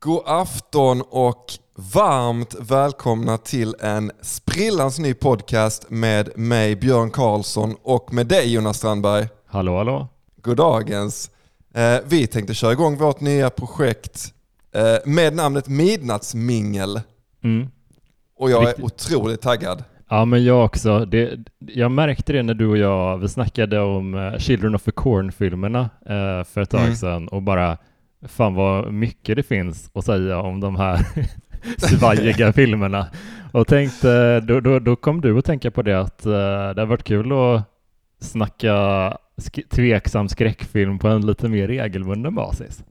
God afton och varmt välkomna till en sprillans ny podcast med mig Björn Karlsson och med dig Jonas Strandberg. Hallå hallå. Goddagens. Eh, vi tänkte köra igång vårt nya projekt eh, med namnet Midnattsmingel. Mm. Och jag är Riktigt. otroligt taggad. Ja men jag också. Det, jag märkte det när du och jag, vi snackade om eh, Children of the Corn-filmerna eh, för ett tag Mm. sedan och bara fan vad mycket det finns att säga om de här svajiga filmerna. Och tänkte, då, då, då kom du att tänka på det att eh, det har varit kul att snacka sk- tveksam skräckfilm på en lite mer regelbunden basis.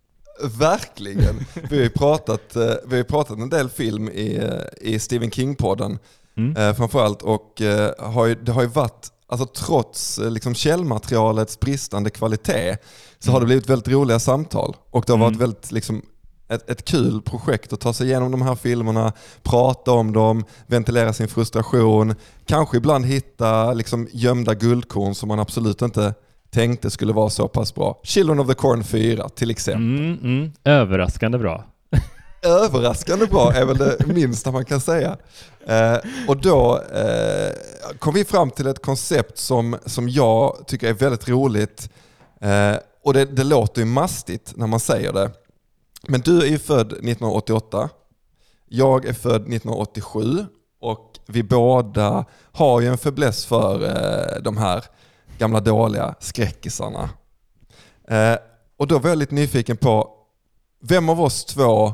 Verkligen. Vi har pratat, eh, vi har pratat en del film i, eh, i Stephen King-podden. Mm. framförallt. Och har ju, det har ju varit, alltså trots eh, liksom källmaterialets bristande kvalitet, så har det blivit väldigt roliga samtal. Och det har varit Mm. väldigt liksom, ett, ett kul projekt att ta sig igenom de här filmerna, prata om dem, ventilera sin frustration, kanske ibland hitta liksom, gömda guldkorn som man absolut inte tänkte skulle vara så pass bra. Children of the Corn 4 till exempel. Mm, mm. Överraskande bra. Överraskande bra är väl det minsta man kan säga. Eh, och då eh, kom vi fram till ett koncept som, som jag tycker är väldigt roligt. Eh, och det, det låter ju mastigt när man säger det. Men du är ju född 1988. Jag är född 1987. Och vi båda har ju en fäbless för eh, de här gamla dåliga skräckisarna. Eh, och då var jag lite nyfiken på, vem av oss två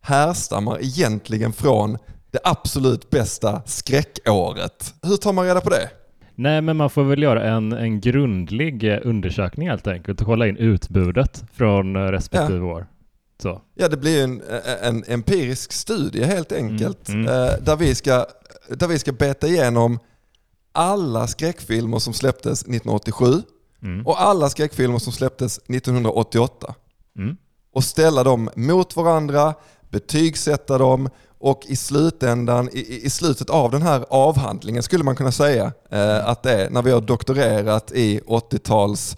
härstammar egentligen från det absolut bästa skräckåret? Hur tar man reda på det? Nej, men man får väl göra en, en grundlig eh, undersökning helt enkelt och kolla in utbudet från eh, respektive år. Så. Ja, det blir en, en empirisk studie helt enkelt. Mm, mm. eh, Där, vi ska, där vi ska beta igenom alla skräckfilmer som släpptes 1987 Mm. och alla skräckfilmer som släpptes 1988. Mm. och ställa dem mot varandra, betygsätta dem och i slutändan, i, i- slutet av den här avhandlingen skulle man kunna säga eh, att det är när vi har doktorerat i 80-tals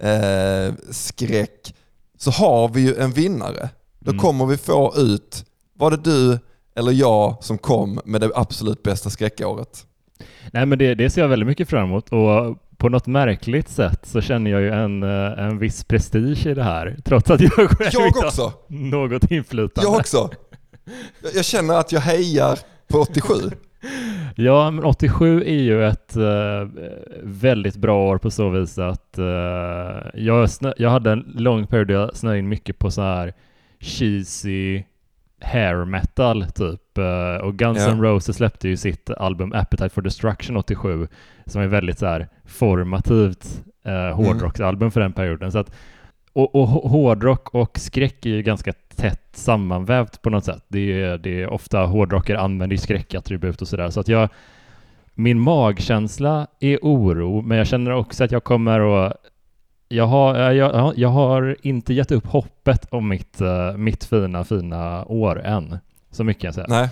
eh, skräck så har vi ju en vinnare. Då Mm. kommer vi få ut, var det du eller jag som kom med det absolut bästa skräckåret? Nej, men det, det ser jag väldigt mycket fram emot och på något märkligt sätt så känner jag ju en, eh, en viss prestige i det här, trots att jag själv Jag också! något inflytande. Jag också! Jag- känner att jag hejar på 87. Ja, men 87 är ju ett eh, väldigt bra år på så vis att eh, jag, snö, jag hade en lång period där jag snöade in mycket på så här cheesy hair metal typ. eh, och Guns Ja. N' Roses släppte ju sitt album Appetite for Destruction 87 som är väldigt så här formativt eh, hårdrocksalbum för den perioden. Så att, och, och hå- hårdrock och skräck är ju ganska tätt sammanvävt på något sätt. Det är, det är ofta hårdrockare använder skräckattribut och sådär. Så att jag, min magkänsla är oro, men jag känner också att jag kommer att jag har, jag, jag, jag har inte gett upp hoppet om mitt, eh, mitt fina, fina år än. Så mycket kan jag säga. Nej.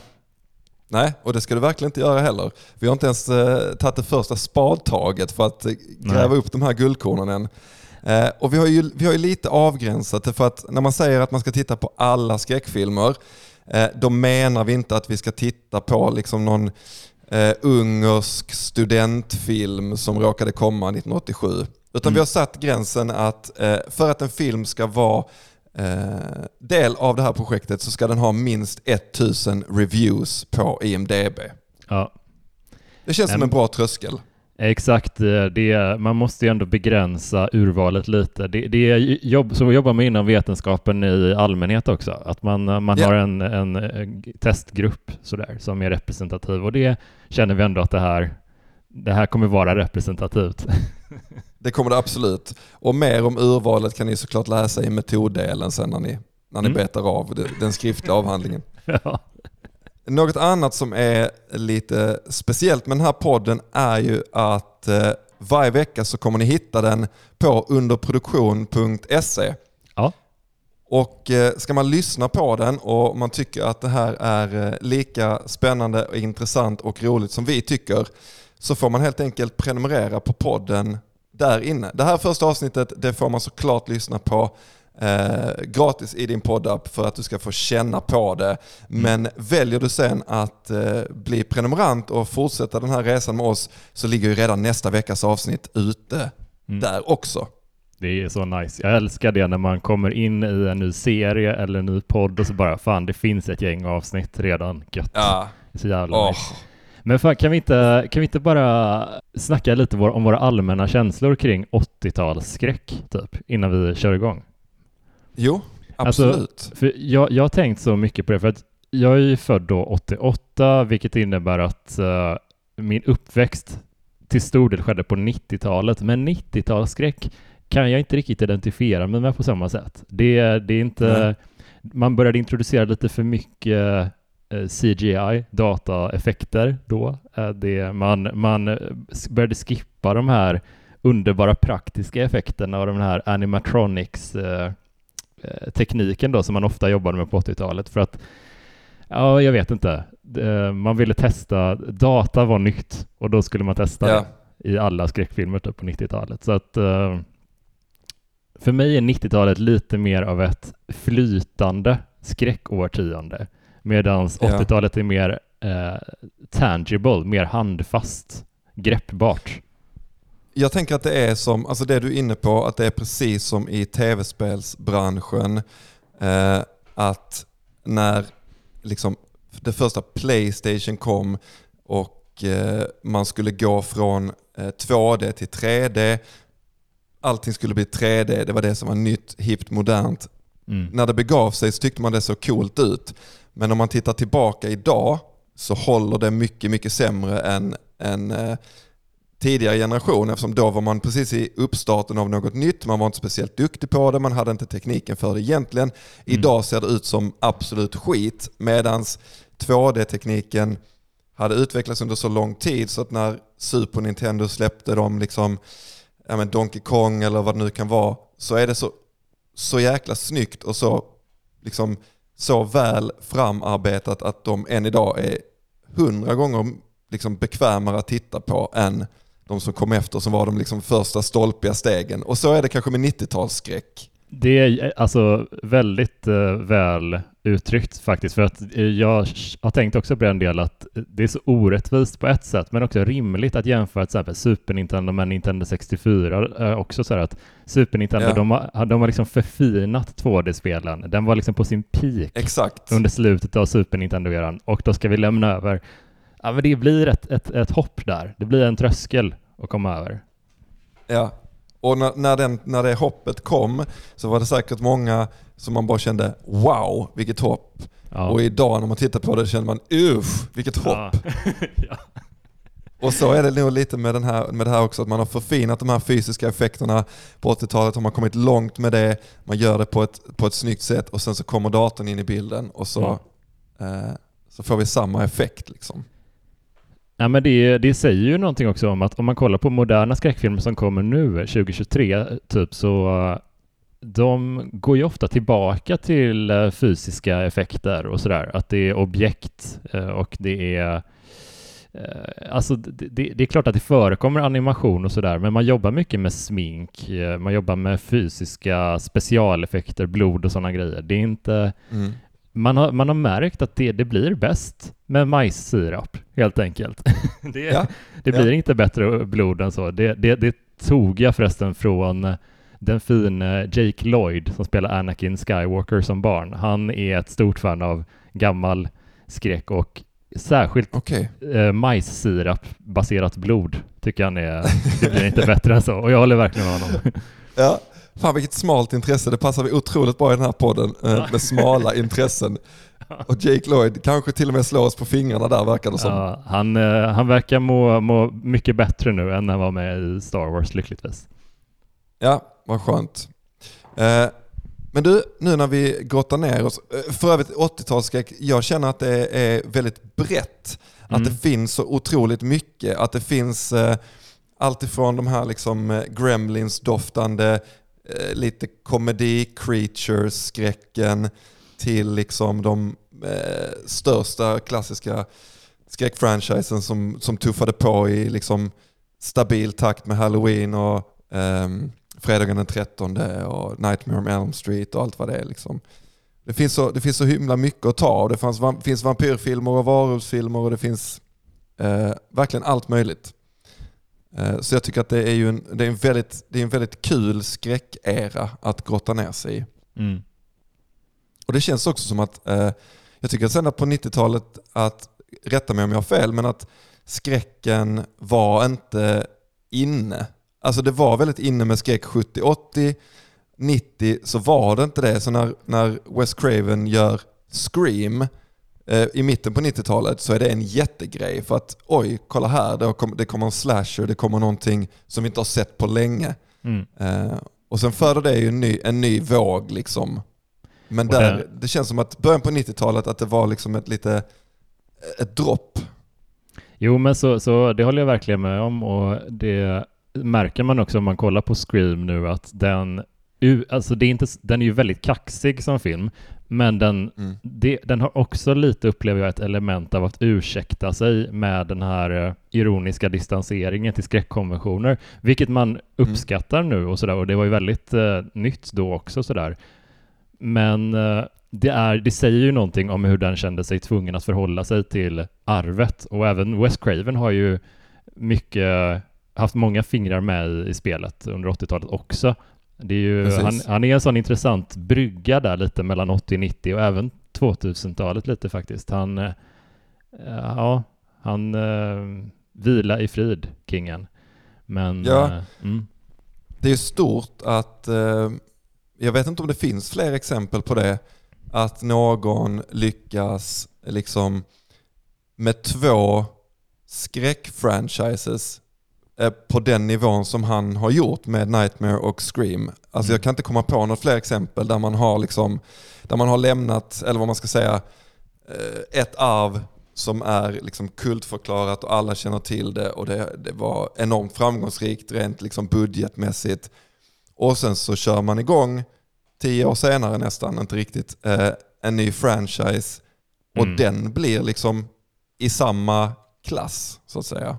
Nej, och det ska du verkligen inte göra heller. Vi har inte ens eh, tagit det första spadtaget för att eh, gräva Nej. upp de här guldkornen än. Eh, och vi har, ju, vi har ju lite avgränsat det för att när man säger att man ska titta på alla skräckfilmer, eh, då menar vi inte att vi ska titta på liksom någon eh, ungersk studentfilm som råkade komma 1987. Utan Mm. vi har satt gränsen att eh, för att en film ska vara eh, del av det här projektet så ska den ha minst 1000 reviews på IMDB. Ja, Det känns som en bra tröskel. Exakt. eh, Det, man måste ju ändå begränsa urvalet lite. Det, det är jobb, så jobbar man inom vetenskapen i allmänhet också. Att man, eh, man Ja. har en, en, eh, testgrupp sådär, som är representativ och det känner vi ändå att det här, det här kommer vara representativt. Det kommer det absolut. Och mer om urvalet kan ni såklart läsa i metoddelen sen när ni, när ni Mm. betar av den skriftliga avhandlingen. ja. Något annat som är lite speciellt med den här podden är ju att eh, varje vecka så kommer ni hitta den på underproduktion.se. Ja. Och eh, ska man lyssna på den och man tycker att det här är eh, lika spännande, och intressant och roligt som vi tycker så får man helt enkelt prenumerera på podden där inne. Det här första avsnittet det får man såklart lyssna på eh, gratis i din poddapp för att du ska få känna på det. Men väljer du sen att eh, bli prenumerant och fortsätta den här resan med oss så ligger ju redan nästa veckas avsnitt ute Mm. där också. Det är så nice. Jag älskar det när man kommer in i en ny serie eller en ny podd och så bara fan det finns ett gäng avsnitt redan. Gött. Ja, Så jävla åh. nice. Men fan, kan vi, inte, kan vi inte bara snacka lite om våra allmänna känslor kring 80-talsskräck typ innan vi kör igång? Jo, Alltså, absolut. För jag, jag har tänkt så mycket på det för att jag är ju född då 88 vilket innebär att eh, min uppväxt till stor del skedde på 90-talet men 90-talsskräck kan jag inte riktigt identifiera mig med på samma sätt. Det, det är inte, Nej. man började introducera lite för mycket eh, CGI, dataeffekter då. Eh, det, man, man började skippa de här underbara praktiska effekterna och de här animatronics tekniken då som man ofta jobbade med på 80-talet för att ja, jag vet inte. Eh, Man ville testa, data var nytt och då skulle man testa Ja. det i alla skräckfilmer typ på 90-talet. Så att eh, för mig är 90-talet lite mer av ett flytande skräckårtionde medan Ja. 80-talet är mer eh, tangible, mer handfast, greppbart. Jag tänker att det är som, alltså det du är inne på, att det är precis som i tv-spelsbranschen. Eh, att när liksom det första Playstation kom och eh, man skulle gå från eh, 2D till 3D. Allting skulle bli 3D, det var det som var nytt, hippt, modernt. Mm. När det begav sig så tyckte man det såg coolt ut. Men om man tittar tillbaka idag så håller det mycket, mycket sämre än, än eh, tidigare generation eftersom då var man precis i uppstarten av något nytt, man var inte speciellt duktig på det, man hade inte tekniken för det egentligen. Idag ser det ut som absolut skit medan 2D-tekniken hade utvecklats under så lång tid så att när Super Nintendo släppte de liksom, ja men Donkey Kong eller vad det nu kan vara så är det så, så jäkla snyggt och så, liksom, så väl framarbetat att de än idag är hundra gånger liksom bekvämare att titta på än de som kom efter som var de liksom första stolpiga stegen. Och så är det kanske med 90-talsskräck. Det är alltså väldigt eh, väl uttryckt faktiskt, för att eh, jag har tänkt också på den del att det är så orättvist på ett sätt, men också rimligt att jämföra till exempel Super Nintendo med Nintendo 64. Eh, också så här att Super Nintendo, Ja. de, har, de har liksom förfinat 2D-spelen. Den var liksom på sin peak Exakt. under slutet av Super Nintendo-eran och då ska vi lämna över. Ja, men det blir ett, ett, ett hopp där. Det blir en tröskel att komma över. Ja. Och när, när, den, när det hoppet kom så var det säkert många som man bara kände wow, vilket hopp. Ja. Och idag när man tittar på det känner man uff, vilket hopp. Ja. ja. Och så är det nog lite med, den här, med det här också, att man har förfinat de här fysiska effekterna. På 80-talet har man kommit långt med det, man gör det på ett, på ett snyggt sätt och sen så kommer datorn in i bilden och så, eh, så får vi samma effekt. Liksom. Ja, men det, det säger ju någonting också om att om man kollar på moderna skräckfilmer som kommer nu, 2023, typ så de går ju ofta tillbaka till eh, fysiska effekter och sådär. Att det är objekt eh, och det är eh, Alltså det, det, det är klart att det förekommer animation och sådär, men man jobbar mycket med smink, man jobbar med fysiska specialeffekter, blod och sådana grejer. Det är inte Mm man har, man har märkt att det, det blir bäst med majssirap, helt enkelt. det, Ja, det blir ja. inte bättre blod än så. Det, det, det tog jag förresten från eh, den fina Jake Lloyd som spelar Anakin Skywalker som barn. Han är ett stort fan av gammal skräck och särskilt Okej. eh, majssirap baserat blod tycker han är, det blir inte bättre än så. Och jag håller verkligen med honom. Ja. Fan vilket smalt intresse, det passar vi otroligt bra i den här podden eh, med smala intressen. Och Jake Lloyd kanske till och med slår oss på fingrarna där verkar det som. Ja, han, eh, han verkar må, må mycket bättre nu än när han var med i Star Wars lyckligtvis. Ja, vad skönt. Eh, men du, nu när vi grottar ner oss. För övrigt 80-talsskräck, jag känner att det är väldigt brett. Att Mm. det finns så otroligt mycket. Att det finns eh, allt ifrån de här liksom Gremlins-doftande, eh, lite komedi-creatures-skräcken till liksom de eh, största klassiska skräckfranchisen som, som tuffade på i liksom stabil takt med Halloween och eh, Fredagen den 13 och Nightmare on Elm Street och allt vad det är. Liksom. Det, finns så, det finns så himla mycket att ta av. Det fanns, finns vampyrfilmer och varulvsfilmer och det finns eh, verkligen allt möjligt. Eh, så jag tycker att det är, ju en, det är, en, väldigt, det är en väldigt kul skräckera att grotta ner sig i. Mm. Och det känns också som att, eh, jag tycker att sen på 90-talet, att rätta mig om jag har fel, men att skräcken var inte inne. Alltså det var väldigt inne med skräck 70, 80, 90 så var det inte det. Så när, när Wes Craven gör Scream i mitten på 90-talet så är det en jättegrej för att oj, kolla här, det, kom, det kommer en slasher, det kommer någonting som vi inte har sett på länge. Mm. Eh, och sen föder det ju en ny, en ny våg liksom. Men där, det... det känns som att början på 90-talet att det var liksom ett lite ett dropp. Jo, men så, så det håller jag verkligen med om och det märker man också om man kollar på Scream nu att den Alltså det är inte, den är ju väldigt kaxig som film, men den, mm. det, den har också lite, upplever jag, ett element av att ursäkta sig med den här uh, ironiska distanseringen till skräckkonventioner, vilket man mm. uppskattar mm. nu och sådär, och det var ju väldigt uh, nytt då också sådär. Men uh, det, är, det säger ju någonting om hur den kände sig tvungen att förhålla sig till arvet, och även Wes Craven har ju mycket haft många fingrar med i, i spelet under 80-talet också, det är ju, han, han, är en sån intressant brygga där lite mellan 80 90 och även 2000-talet lite faktiskt. Han, eh, ja, han uh, vila i frid, kingen. Men, ja, uh, mm. det är stort att, jag vet inte om det finns fler exempel på det, att någon lyckas liksom med två skräckfranchises Eh, på den nivån som han har gjort med Nightmare och Scream. Alltså jag mm. kan inte komma på något fler exempel där man har, liksom, där man har lämnat, eller vad man ska säga, eh, ett arv som är liksom kultförklarat och alla känner till det och det, det var enormt framgångsrikt rent liksom budgetmässigt. Och sen så kör man igång, tio år senare nästan, inte riktigt, eh, en ny franchise och mm. den blir liksom i samma klass så att säga.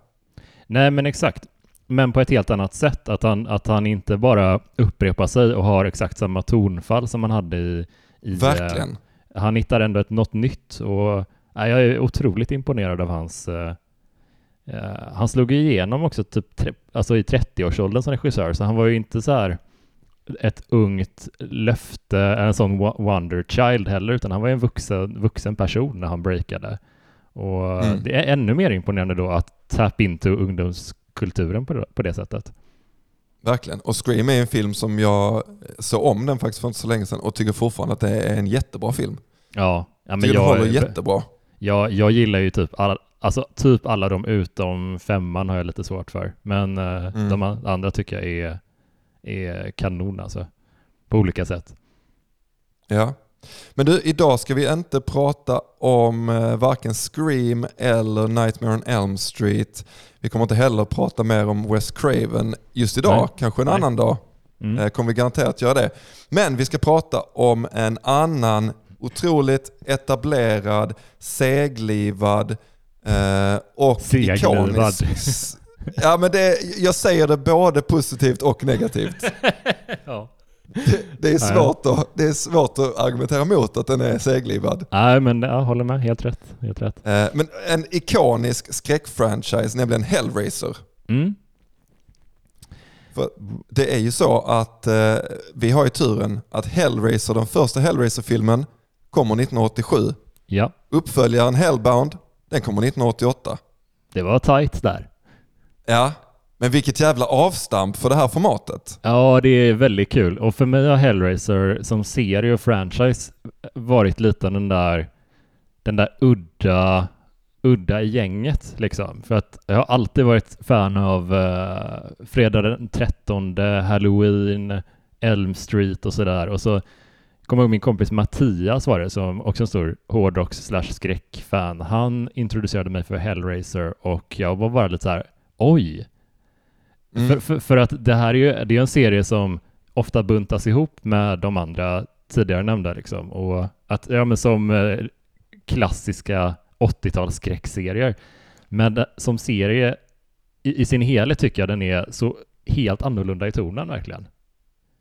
Nej, men exakt. Men på ett helt annat sätt. Att han, att han inte bara upprepar sig och har exakt samma tonfall som han hade i... i Verkligen. Eh, han hittar ändå ett, något nytt och eh, jag är otroligt imponerad av hans... Eh, eh han slog igenom också typ tre, alltså i 30-årsåldern som regissör, så han var ju inte så här ett ungt löfte, en sån wonder child heller, utan han var en vuxen, vuxen person när han breakade. Och mm. det är ännu mer imponerande då att tap into ungdomskulturen på det, på det sättet. Verkligen. Och Scream är en film som jag såg om den faktiskt för inte så länge sedan och tycker fortfarande att det är en jättebra film. Ja, ja men tycker jag, håller jättebra. Ja, jag gillar ju typ alla, alltså typ alla de utom femman har jag lite svårt för. Men eh, mm. de andra tycker jag är, är kanon alltså. På olika sätt. Ja. Men du, idag ska vi inte prata om eh, varken Scream eller Nightmare on Elm Street. Vi kommer inte heller prata mer om Wes Craven just idag, Nej. kanske en Nej. annan dag. Mm. Eh, kommer vi garanterat göra det. Men vi ska prata om en annan otroligt etablerad, seglivad eh, och seglivad. ikonisk... Ja, men det, jag säger det både positivt och negativt. ja. Det, är svårt att, det är svårt att argumentera mot att den är seglivad. Nej, men jag håller med. Helt rätt. Helt rätt. Eh, men en ikonisk skräckfranchise, nämligen Hellraiser. Mm. För det är ju så att eh, vi har ju turen att Hellraiser, den första Hellraiser-filmen, kommer 1987. Ja. Uppföljaren Hellbound, den kommer 1988. Det var tight där. Ja, men vilket jävla avstamp för det här formatet. Ja, det är väldigt kul. Och för mig har Hellraiser som serie och franchise varit lite den där, den där udda, udda i gänget liksom. För att jag har alltid varit fan av uh, Fredag den 13, Halloween, Elm Street och sådär. Och så kommer jag ihåg min kompis Mattias var det, som också en stor hårdrocks slash skräckfan. Han introducerade mig för Hellraiser och jag var bara lite så här, oj, Mm. För, för, för, att det här är ju det är en serie som ofta buntas ihop med de andra tidigare nämnda liksom. Och att, ja men som eh, klassiska 80-tals skräckserier. Men som serie i, i, sin helhet tycker jag den är så helt annorlunda i tonen verkligen.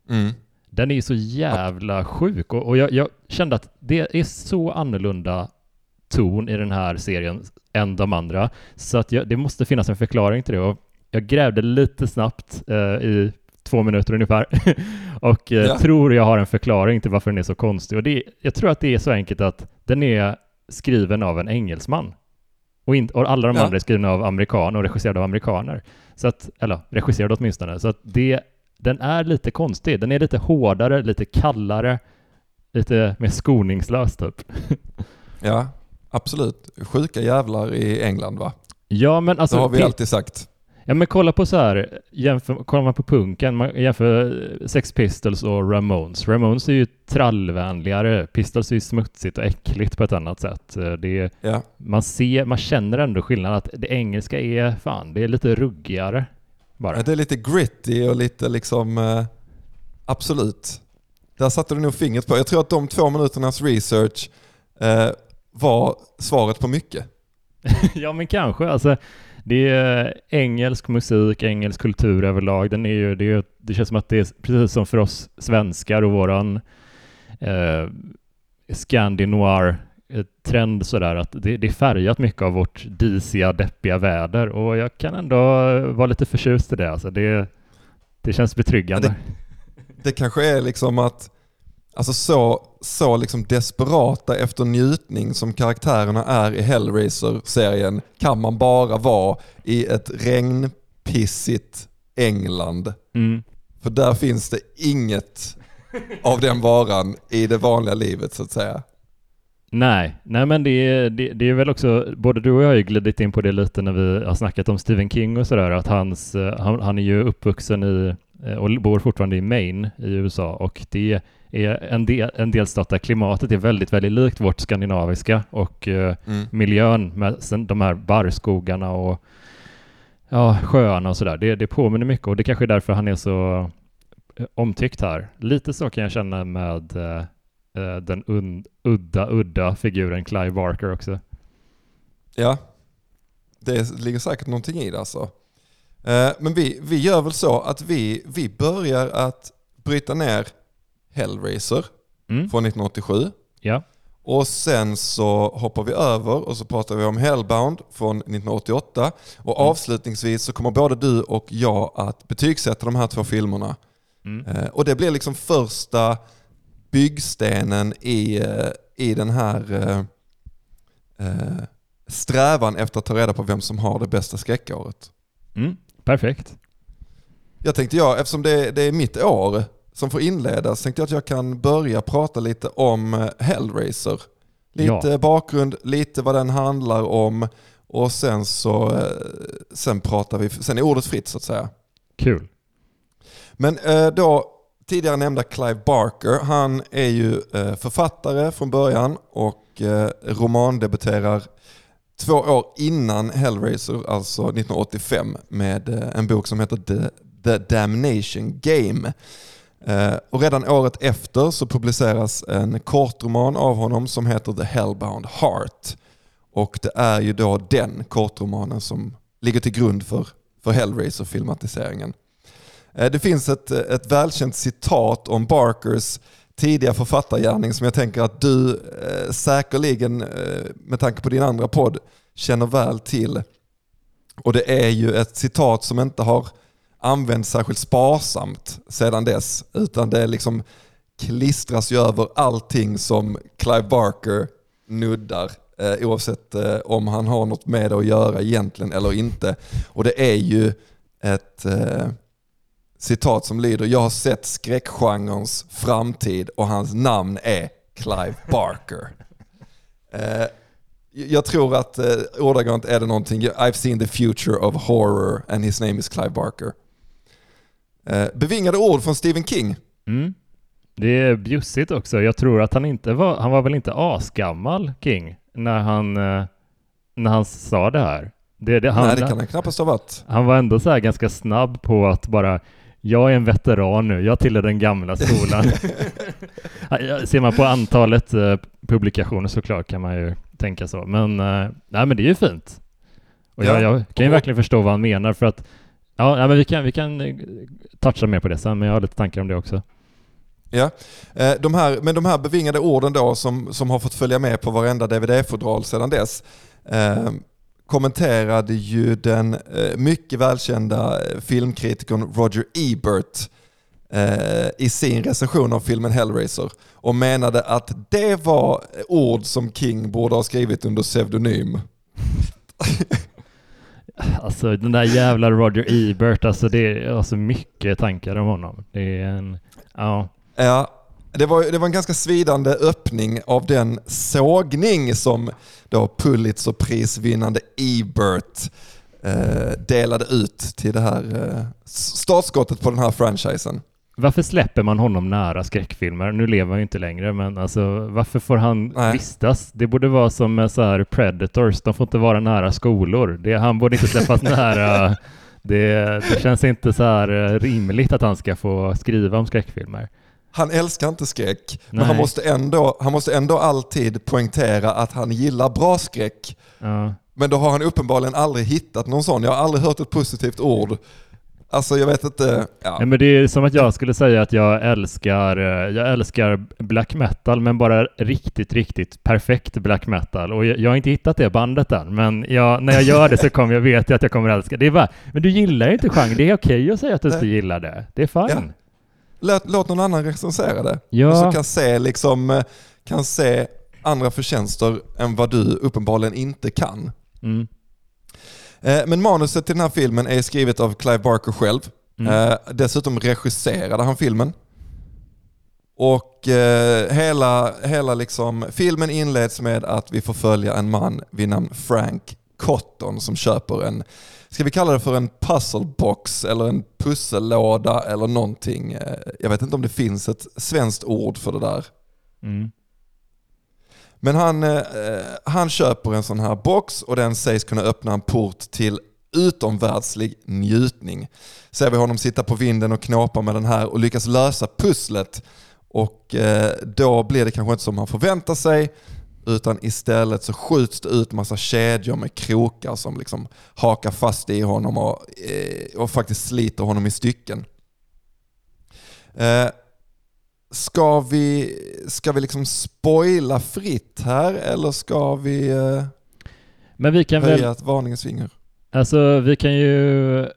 Mm. Den är ju så jävla sjuk och, och jag, jag kände att det är så annorlunda ton i den här serien än de andra. Så att jag, det måste finnas en förklaring till det. Och jag grävde lite snabbt eh, i två minuter ungefär och eh, Ja. tror jag har en förklaring till varför den är så konstig. Och det, jag tror att det är så enkelt att den är skriven av en engelsman. Och, in, och alla de Ja. andra är skrivna av amerikaner och regisserade av amerikaner. Så att, eller regisserade åtminstone. Så att det, den är lite konstig. Den är lite hårdare, lite kallare, lite mer skoningslös typ. Ja, absolut. Sjuka jävlar i England va? Ja, men alltså... det har vi alltid sagt. Ja men kolla på så här, jämför, kollar man på punken, man jämför Sex Pistols och Ramones. Ramones är ju trallvänligare, Pistols är ju smutsigt och äckligt på ett annat sätt. Eh, Det är, Ja. man ser, man känner ändå skillnad att det engelska är, fan, det är lite ruggigare bara. Ja, Det är lite gritty och lite liksom, eh, absolut. Där satte du nog fingret på. Jag tror att de två minuternas research eh, var svaret på mycket. ja men kanske, alltså det är eh, engelsk musik, engelsk kultur överlag. Den är ju, det, är, det känns som att det är precis som för oss svenskar och våran eh, Scandinoir eh, trend sådär att det, det är färgat mycket av vårt disiga, deppiga väder och jag kan ändå vara lite förtjust i det. Alltså det, det känns betryggande. Det kanske är liksom att, alltså så, så liksom desperata efter njutning som karaktärerna är i Hellraiser-serien kan man bara vara i ett regnpissigt England. Mm. För där finns det inget av den varan i det vanliga livet så att säga. Nej, nej men det är, det, det är väl också, både du och jag har ju glidit in på det lite när vi har snackat om Stephen King och sådär, att hans, eh, han, han är ju uppvuxen i eh, och bor fortfarande i Maine i USA och det är en, del, en delstat där klimatet är väldigt, väldigt likt vårt skandinaviska och eh, Mm. miljön med sen de här barrskogarna och ja, sjöarna och sådär. Det, det påminner mycket och det kanske är därför han är så eh, omtyckt här. Lite så kan jag känna med eh, eh, den un, udda, udda figuren Clive Barker också. Ja, det ligger säkert någonting i det alltså. Eh, Men vi, vi gör väl så att vi, vi börjar att bryta ner Hellraiser Mm. från 1987. Ja. Och sen så hoppar vi över och så pratar vi om Hellbound från 1988. Och Mm. avslutningsvis så kommer både du och jag att betygsätta de här två filmerna. Mm. Eh, Och det blir liksom första byggstenen i, eh, i den här eh, eh, strävan efter att ta reda på vem som har det bästa skräckåret. Mm. Perfekt. Jag tänkte jag, eftersom det, det är mitt år som får inledas, tänkte jag att jag kan börja prata lite om eh, Hellraiser. Lite Ja. bakgrund, lite vad den handlar om och sen så eh, sen pratar vi, sen är ordet fritt så att säga. Kul. Men eh, då tidigare nämnda Clive Barker, han är ju författare från början och romandebuterar två år innan Hellraiser, alltså 1985, med en bok som heter The, The Damnation Game. Eh, och redan året efter så publiceras en kortroman av honom som heter The Hellbound Heart. Och det är ju då den kortromanen som ligger till grund för, för Hellraiser-filmatiseringen. Eh, det finns ett, ett välkänt citat om Barkers tidiga författargärning som jag tänker att du eh, säkerligen, eh, med tanke på din andra podd, känner väl till. Och det är ju ett citat som inte har använts särskilt sparsamt sedan dess, utan det liksom klistras ju över allting som Clive Barker nuddar, eh, oavsett eh, om han har något med det att göra egentligen eller inte. Och det är ju ett eh, citat som lyder “Jag har sett skräckgenrens framtid och hans namn är Clive Barker”. eh, jag tror att eh, ordagrant är det någonting, “I've seen the future of horror and his name is Clive Barker”. Eh, bevingade ord från Stephen King. Mm. Det är bjussigt också. Jag tror att han inte var, han var väl inte asgammal King när han, eh, när han sa det här. Det, det, han, Nej, det kan han knappast ha varit. han var ändå så här ganska snabb på att bara jag är en veteran nu, jag tillhör den gamla skolan. Ser man på antalet eh, publikationer såklart kan man ju tänka så. Men, eh, nej, men det är ju fint. Och Ja. jag, jag kan ju verkligen förstå vad han menar för att Ja, men vi kan, vi kan eh, toucha mer på det sen, men jag har lite tankar om det också. Ja, eh, de här, men de här bevingade orden då som, som har fått följa med på varenda DVD-fodral sedan dess eh, kommenterade ju den eh, mycket välkända eh, filmkritikern Roger Ebert eh, i sin recension av filmen Hellraiser och menade att det var ord som King borde ha skrivit under pseudonym. Alltså den där jävla Roger Ebert, alltså det är alltså mycket tankar om honom. Det är en, ja. Ja, det var, det var en ganska svidande öppning av den sågning som då Pulitzerprisvinnande Ebert eh, delade ut till det här eh, startskottet på den här franchisen. Varför släpper man honom nära skräckfilmer? Nu lever han ju inte längre, men alltså varför får han Nej. vistas? Det borde vara som med så här Predators, de får inte vara nära skolor. Det, han borde inte släppas nära. Det, det känns inte så här eh, rimligt att han ska få skriva om skräckfilmer. Han älskar inte skräck, men han måste, ändå, han måste ändå alltid poängtera att han gillar bra skräck. Ja. Men då har han uppenbarligen aldrig hittat någon sån. Jag har aldrig hört ett positivt ord Alltså jag vet inte. Ja. Nej, men det är som att jag skulle säga att jag älskar, eh, jag älskar black metal, men bara riktigt, riktigt perfekt black metal. Och jag, jag har inte hittat det bandet än, men jag, när jag gör det så kommer jag vet att jag kommer älska det. Är bara, men du gillar ju inte genren, det är okej att säga att du inte gillar det. Det är fine. Ja. Låt, låt någon annan recensera det. Ja. Och så kan se, liksom, eh, kan se andra förtjänster än vad du uppenbarligen inte kan. Mm. Eh, men manuset till den här filmen är skrivet av Clive Barker själv. Mm. Eh, dessutom regisserade han filmen. Och eh, hela, hela liksom, filmen inleds med att vi får följa en man vid namn Frank Cotton som köper en, ska vi kalla det för en puzzlebox eller en pussellåda eller någonting. Jag vet inte om det finns ett svenskt ord för det där. Mm. Men han, eh, eh, han köper en sån här box och den sägs kunna öppna en port till utomvärldslig njutning. Ser vi honom sitta på vinden och knåpa med den här och lyckas lösa pusslet och eh, då blir det kanske inte som han förväntar sig utan istället så skjuts det ut massa kedjor med krokar som liksom hakar fast i honom och, eh, och faktiskt sliter honom i stycken. Eh, Ska vi, ska vi liksom spoila fritt här eller ska vi eh, Men vi kan höja väl... ett varningens finger? Alltså vi kan ju...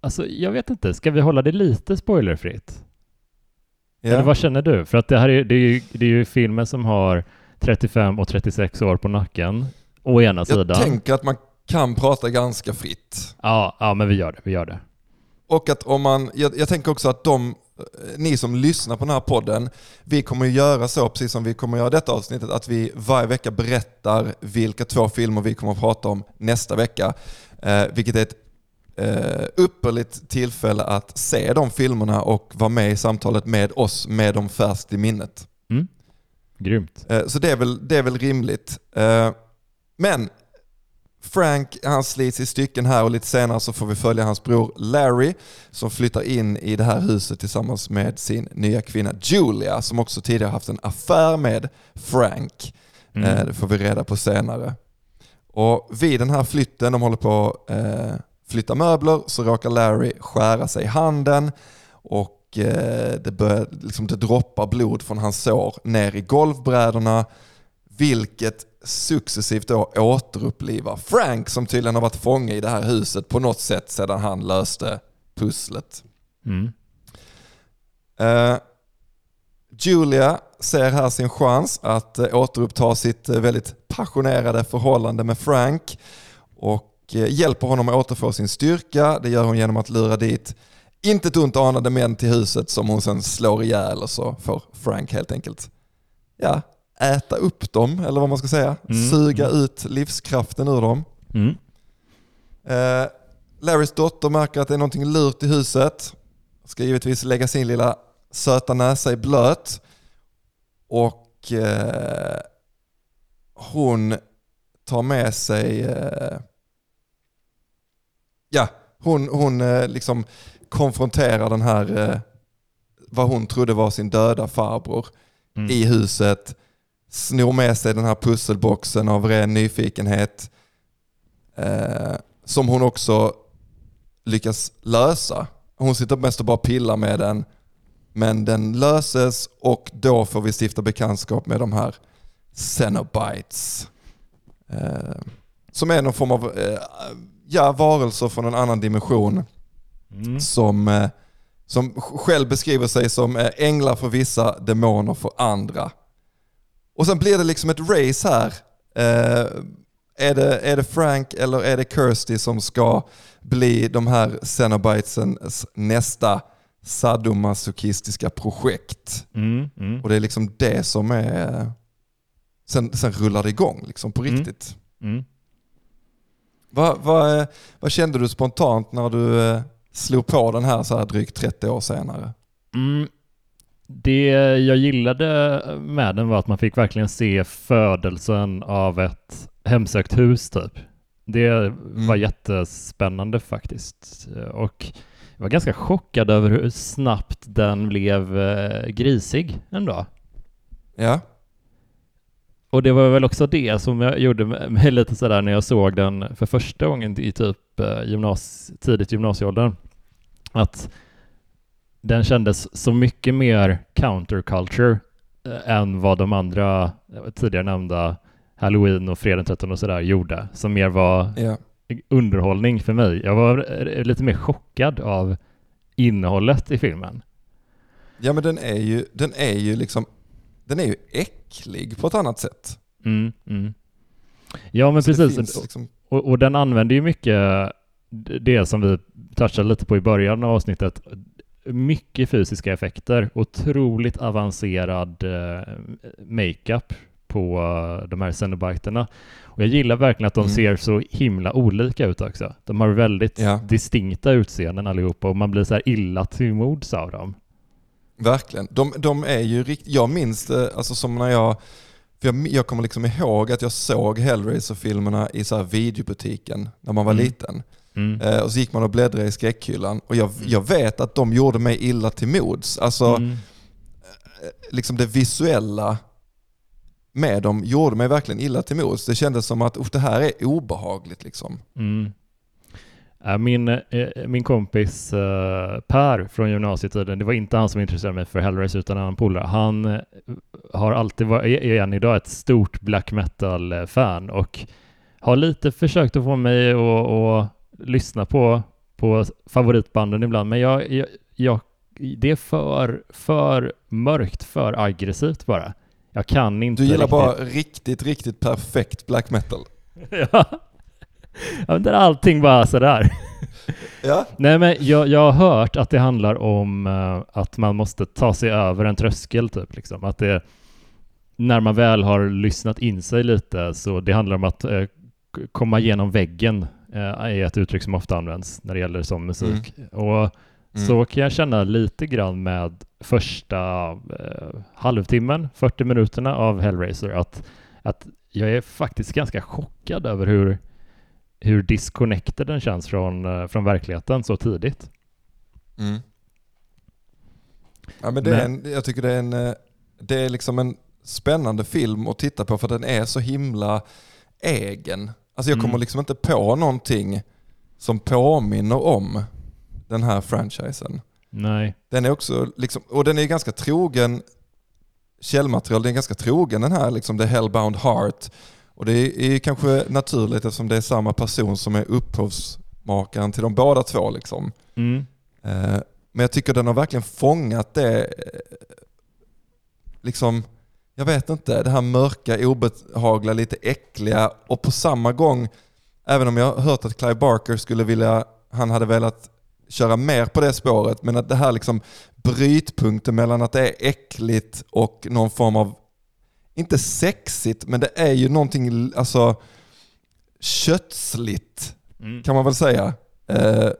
Alltså jag vet inte, ska vi hålla det lite spoilerfritt? Ja. Eller vad känner du? För att det här är, det är, ju, det är ju filmen som har 35 och 36 år på nacken, å ena jag sidan. Jag tänker att man kan prata ganska fritt. Ja, ja men vi gör det, vi gör det. Och att om man, jag, jag tänker också att de ni som lyssnar på den här podden, vi kommer göra så, precis som vi kommer göra detta avsnittet, att vi varje vecka berättar vilka två filmer vi kommer att prata om nästa vecka. Eh, vilket är ett eh, upperligt tillfälle att se de filmerna och vara med i samtalet med oss med dem färskt i minnet. Mm. Grymt. Eh, så det är väl, det är väl rimligt. Eh, men Frank han slits i stycken här och lite senare så får vi följa hans bror Larry som flyttar in i det här huset tillsammans med sin nya kvinna Julia som också tidigare haft en affär med Frank. Mm. Eh, det får vi reda på senare. Och vid den här flytten, de håller på att eh, flytta möbler, så råkar Larry skära sig i handen och eh, det, börjar, liksom, det droppar blod från hans sår ner i golvbrädorna vilket successivt då återupplivar Frank som tydligen har varit fånge i det här huset på något sätt sedan han löste pusslet. Mm. Uh, Julia ser här sin chans att uh, återuppta sitt uh, väldigt passionerade förhållande med Frank och hjälper honom att återfå sin styrka. Det gör hon genom att lura dit inte ett ont anade män till huset som hon sen slår ihjäl och så får Frank helt enkelt ja, äta upp dem, eller vad man ska säga. Mm. Suga mm. ut livskraften ur dem. Mm. Eh, Larrys dotter märker att det är någonting lurt i huset. Ska givetvis lägga sin lilla söta näsa i blöt. Och eh, hon tar med sig... Eh, ja, hon, hon eh, liksom konfronterar den här, eh, vad hon trodde var sin döda farbror mm. i huset snor med sig den här pusselboxen av ren nyfikenhet. Eh, som hon också lyckas lösa. Hon sitter mest och bara pillar med den Men den löses och då får vi stifta bekantskap med de här Cenobites. Eh, som är någon form av eh, ja, varelser från en annan dimension Mm. som, eh, som själv beskriver sig som eh, änglar för vissa, demoner för andra. Och sen blir det liksom ett race här. Eh, är, det, är det Frank eller är det Kirsty som ska bli de här Cenobitesens nästa sadomasochistiska projekt? Mm. Mm. Och det är liksom det som är... Sen, sen rullar det igång liksom på Mm. riktigt. Mm. Vad, vad, vad kände du spontant när du eh, slog på den här så här drygt 30 år senare? Mm. Det jag gillade med den var att man fick verkligen se födelsen av ett hemsökt hus typ. Det var jättespännande faktiskt. Och jag var ganska chockad över hur snabbt den blev eh, grisig ändå. Ja, Och det var väl också det som jag gjorde mig lite sådär när jag såg den för första gången i typ eh, gymnas tidigt gymnasieåldern. Att den kändes så mycket mer counterculture eh, än vad de andra eh, tidigare nämnda Halloween och Fredag den 13 och sådär gjorde. Som mer var ja. underhållning för mig. Jag var eh, lite mer chockad av innehållet i filmen. ja men den är ju, den är ju liksom, den är ju äcklig på ett annat sätt. Mm, mm. Ja men Så precis. liksom, Och, och den använder ju mycket det som vi touchade lite på i början av avsnittet. Mycket fysiska effekter, otroligt avancerad eh, makeup på eh, de här Cenobiterna. Och jag gillar verkligen att de Mm. ser så himla olika ut också. De har väldigt Ja. distinkta utseenden allihopa och man blir så här illa till mods av dem. verkligen. De, de är ju riktigt, jag minns det, alltså som när jag, för jag, jag kommer liksom ihåg att jag såg Hellraiser-filmerna i så här videobutiken när man var Mm. liten. Mm. Eh, och så gick man och bläddrade i skräckhyllan och jag, jag vet att de gjorde mig illa till mods. Alltså Mm. liksom det visuella med dem gjorde mig verkligen illa till mods. Det kändes som att "Uff, det här är obehagligt liksom. Mm. Min, eh, min kompis eh, Per från gymnasietiden, det var inte han som intresserade mig för Hellraiser utan en annan polare. Han eh, har alltid varit, är än idag ett stort black metal-fan och har lite försökt att få mig att lyssna på, på favoritbanden ibland, men jag, jag, jag, det är för, för mörkt, för aggressivt bara. Jag kan inte Du gillar riktigt. bara riktigt, riktigt perfekt black metal. ja. där är allting bara sådär. Ja, Nej men jag, jag har hört att det handlar om eh, att man måste ta sig över en tröskel typ liksom. Att det, när man väl har lyssnat in sig lite så det handlar om att eh, komma igenom väggen är ett uttryck som ofta används när det gäller sån musik. Och Mm. så kan jag känna lite grann med första eh, halvtimmen, 40 minuterna av Hellraiser att, att jag är faktiskt ganska chockad över hur, hur disconnected den känns från, eh, från verkligheten så tidigt. Mm. Ja, men det är Men- en, jag tycker det är, en, eh, det är liksom en spännande film att titta på för den är så himla egen. Alltså jag kommer Mm. liksom inte på någonting som påminner om den här franchisen. Nej. Den är också, liksom, och den är ganska trogen källmaterial, den är ganska trogen den här liksom The Hellbound Heart. Och det är, kanske naturligt eftersom det är samma person som är upphovsmakaren till de båda två. Liksom. Mm. Eh, Men jag tycker den har verkligen fångat det, eh, liksom, jag vet inte, det här mörka, obehagliga, lite äckliga och på samma gång, även om jag har hört att Clive Barker skulle vilja, han hade velat köra mer på det spåret, men att det här liksom brytpunkten mellan att det är äckligt och någon form av, inte sexigt, men det är ju någonting alltså kötsligt Mm. kan man väl säga. Eh,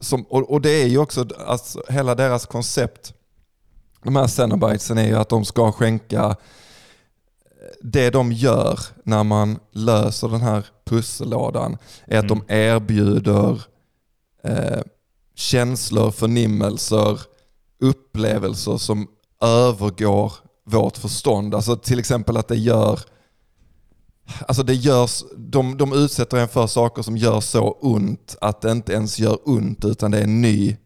som, och, och det är ju också, alltså, hela deras koncept, de här Cenobitesen är ju att de ska skänka det de gör när man löser den här pussellådan är att Mm. de erbjuder eh, känslor, förnimmelser, upplevelser som övergår vårt förstånd. Alltså till exempel att det gör Alltså det görs, de, de utsätter en för saker som gör så ont att det inte ens gör ont utan det är en ny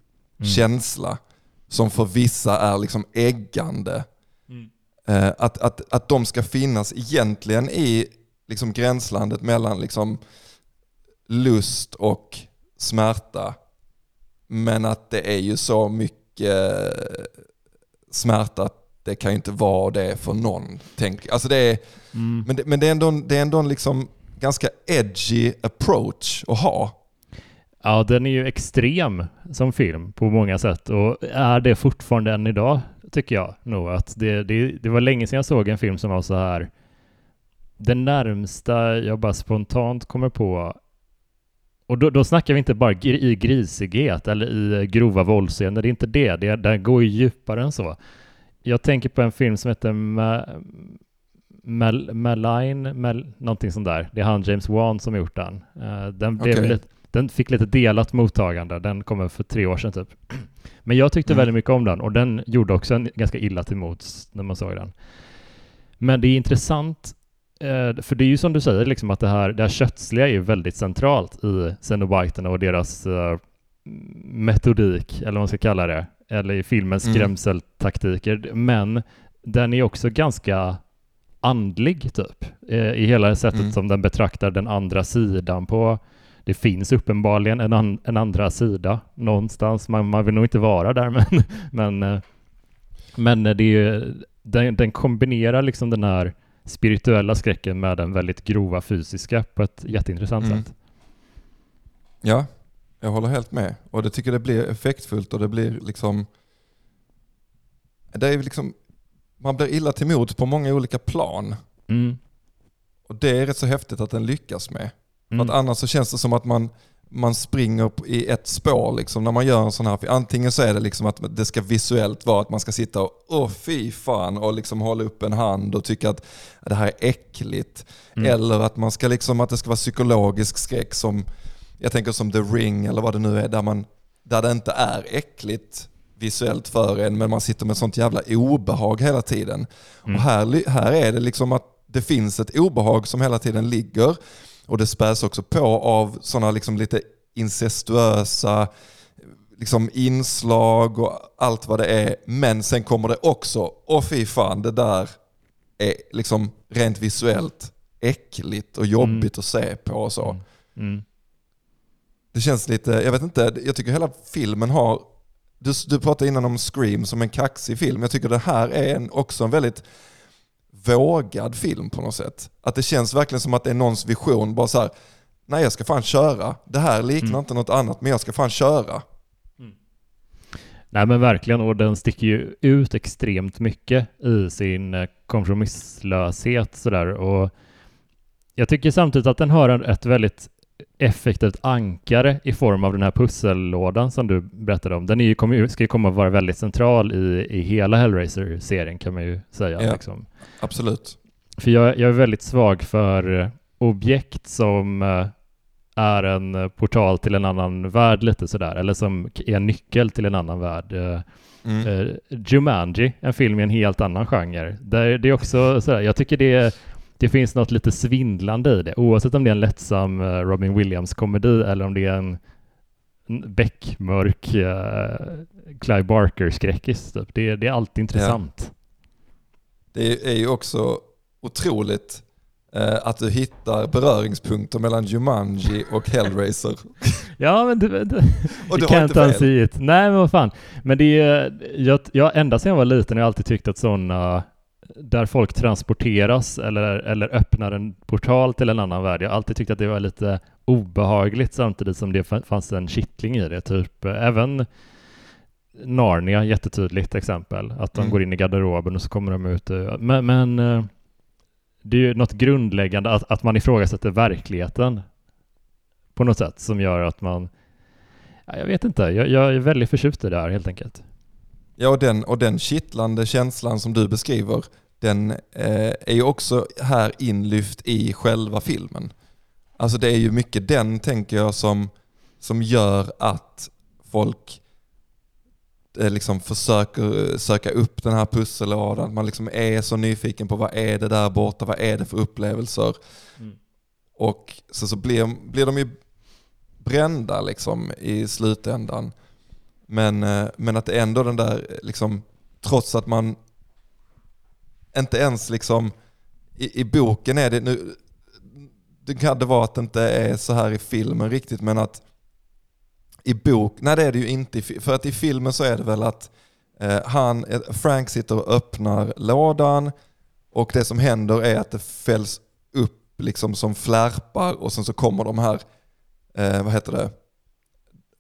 Mm. känsla. Som för vissa är liksom äggande. Eh, att, att, att de ska finnas egentligen i liksom gränslandet mellan liksom lust och smärta. Men att det är ju så mycket smärta att det kan ju inte vara det för någon. Tänk. Alltså det är, Mm. men det, men det är ändå, det är ändå en liksom ganska edgy approach att ha. Ja, den är ju extrem som film på många sätt och är det fortfarande än idag, tycker jag nog. Att det, det, det var länge sedan jag såg en film som var så här. Det närmsta jag bara spontant kommer på och då, då snackar vi inte bara i grisighet eller i grova våldsscener, det är inte det. det den går ju djupare än så. Jag tänker på en film som heter Ma- Mal, Malign, Mal, någonting sånt där. Det är han James Wan som har gjort den. Eh, den, blev Okej. lite, den fick lite delat mottagande. Den kom för tre år sedan typ. Men jag tyckte Mm. väldigt mycket om den och den gjorde också en ganska illa till mots när man såg den. Men det är intressant, eh, för det är ju som du säger, liksom att det här, det här kötsliga är ju väldigt centralt i Cenobiterna och deras eh, metodik, eller vad man ska kalla det, eller i filmens Mm. skrämseltaktiker. Men den är också ganska andlig typ, eh, i hela sättet Mm. som den betraktar den andra sidan på. Det finns uppenbarligen en, an, en andra sida någonstans. Man, man vill nog inte vara där, men, men, eh, men det är den, den kombinerar liksom den här spirituella skräcken med den väldigt grova fysiska på ett jätteintressant Mm. sätt. Ja, jag håller helt med. Och det tycker det blir effektfullt och det blir liksom... Det är liksom man blir illa till mods på många olika plan. Mm. Och det är rätt så häftigt att den lyckas med. För Mm. att annars så känns det som att man, man springer i ett spår liksom, när man gör en sån här. Antingen så är det liksom att det ska visuellt vara att man ska sitta och åh fy fan och liksom hålla upp en hand och tycka att det här är äckligt. Mm. Eller att man ska liksom att det ska vara psykologisk skräck som, jag tänker som The Ring eller vad det nu är, där, man, där det inte är äckligt visuellt för en men man sitter med sånt jävla obehag hela tiden. Mm. Och här, här är det liksom att det finns ett obehag som hela tiden ligger och det späs också på av sådana liksom lite incestuösa liksom inslag och allt vad det är. Men sen kommer det också, åh fy fan, det där är liksom rent visuellt äckligt och jobbigt att se på och så. Mm. Mm. Det känns lite, jag vet inte, jag tycker hela filmen har, du, du pratade innan om Scream som en kaxig film, jag tycker det här är en, också en väldigt vågad film på något sätt. Att det känns verkligen som att det är någons vision, bara så här, nej jag ska fan köra, det här liknar Mm. inte något annat men jag ska fan köra. Nej men verkligen, och den sticker ju ut extremt mycket i sin eh, kompromisslöshet sådär. Och jag tycker samtidigt att den har ett väldigt effektivt ankare i form av den här pussellådan som du berättade om. Den är ju, kommer, ska ju komma att vara väldigt central i, i hela Hellraiser-serien kan man ju säga. Ja. Liksom. Absolut. För jag, jag är väldigt svag för eh, objekt som eh, är en eh, portal till en annan värld lite sådär, eller som är en nyckel till en annan värld. Mm. Jumanji, en film i en helt annan genre. Där det är också sådär, jag tycker det, det finns något lite svindlande i det, oavsett om det är en lättsam eh, Robin Williams-komedi eller om det är en beckmörk uh, Clive Barker-skräckis. Typ. Det, det är alltid intressant. Det är ju också otroligt eh, att du hittar beröringspunkter mellan Jumanji och Hellraiser. Ja, men det, det, Och du fel. ens it. Nej, men vad fan. Men det är, jag, jag, ända sedan jag var liten har jag alltid tyckt att sådana där folk transporteras eller, eller öppnar en portal till en annan värld. Jag har alltid tyckt att det var lite obehagligt samtidigt som det fa- fanns en kittling i det. Typ eh, även Narnia, jättetydligt exempel. Att de Mm. går in i garderoben och så kommer de ut. Men, men eh, det är ju något grundläggande att, att man ifrågasätter verkligheten på något sätt som gör att man Ja, jag vet inte, jag, jag är väldigt förtjust i det här helt enkelt. Ja, och den, och den kittlande känslan som du beskriver, den eh, är ju också här inlyft i själva filmen. Alltså det är ju mycket den, tänker jag, som, som gör att folk eh, liksom försöker söka upp den här pussellådan. Man liksom är så nyfiken på vad är det där borta, vad är det för upplevelser? Mm. Och så, så blir, blir de ju brända liksom i slutändan. Men, eh, men att ändå den där, liksom, trots att man inte ens liksom, i, i boken är det, nu, det kan det vara att det inte är så här i filmen riktigt, men att i bok, nej det är det ju inte, för att i filmen så är det väl att eh, han, eh, Frank sitter och öppnar lådan och det som händer är att det fälls upp liksom som flärpar och sen så kommer de här, eh, vad heter det,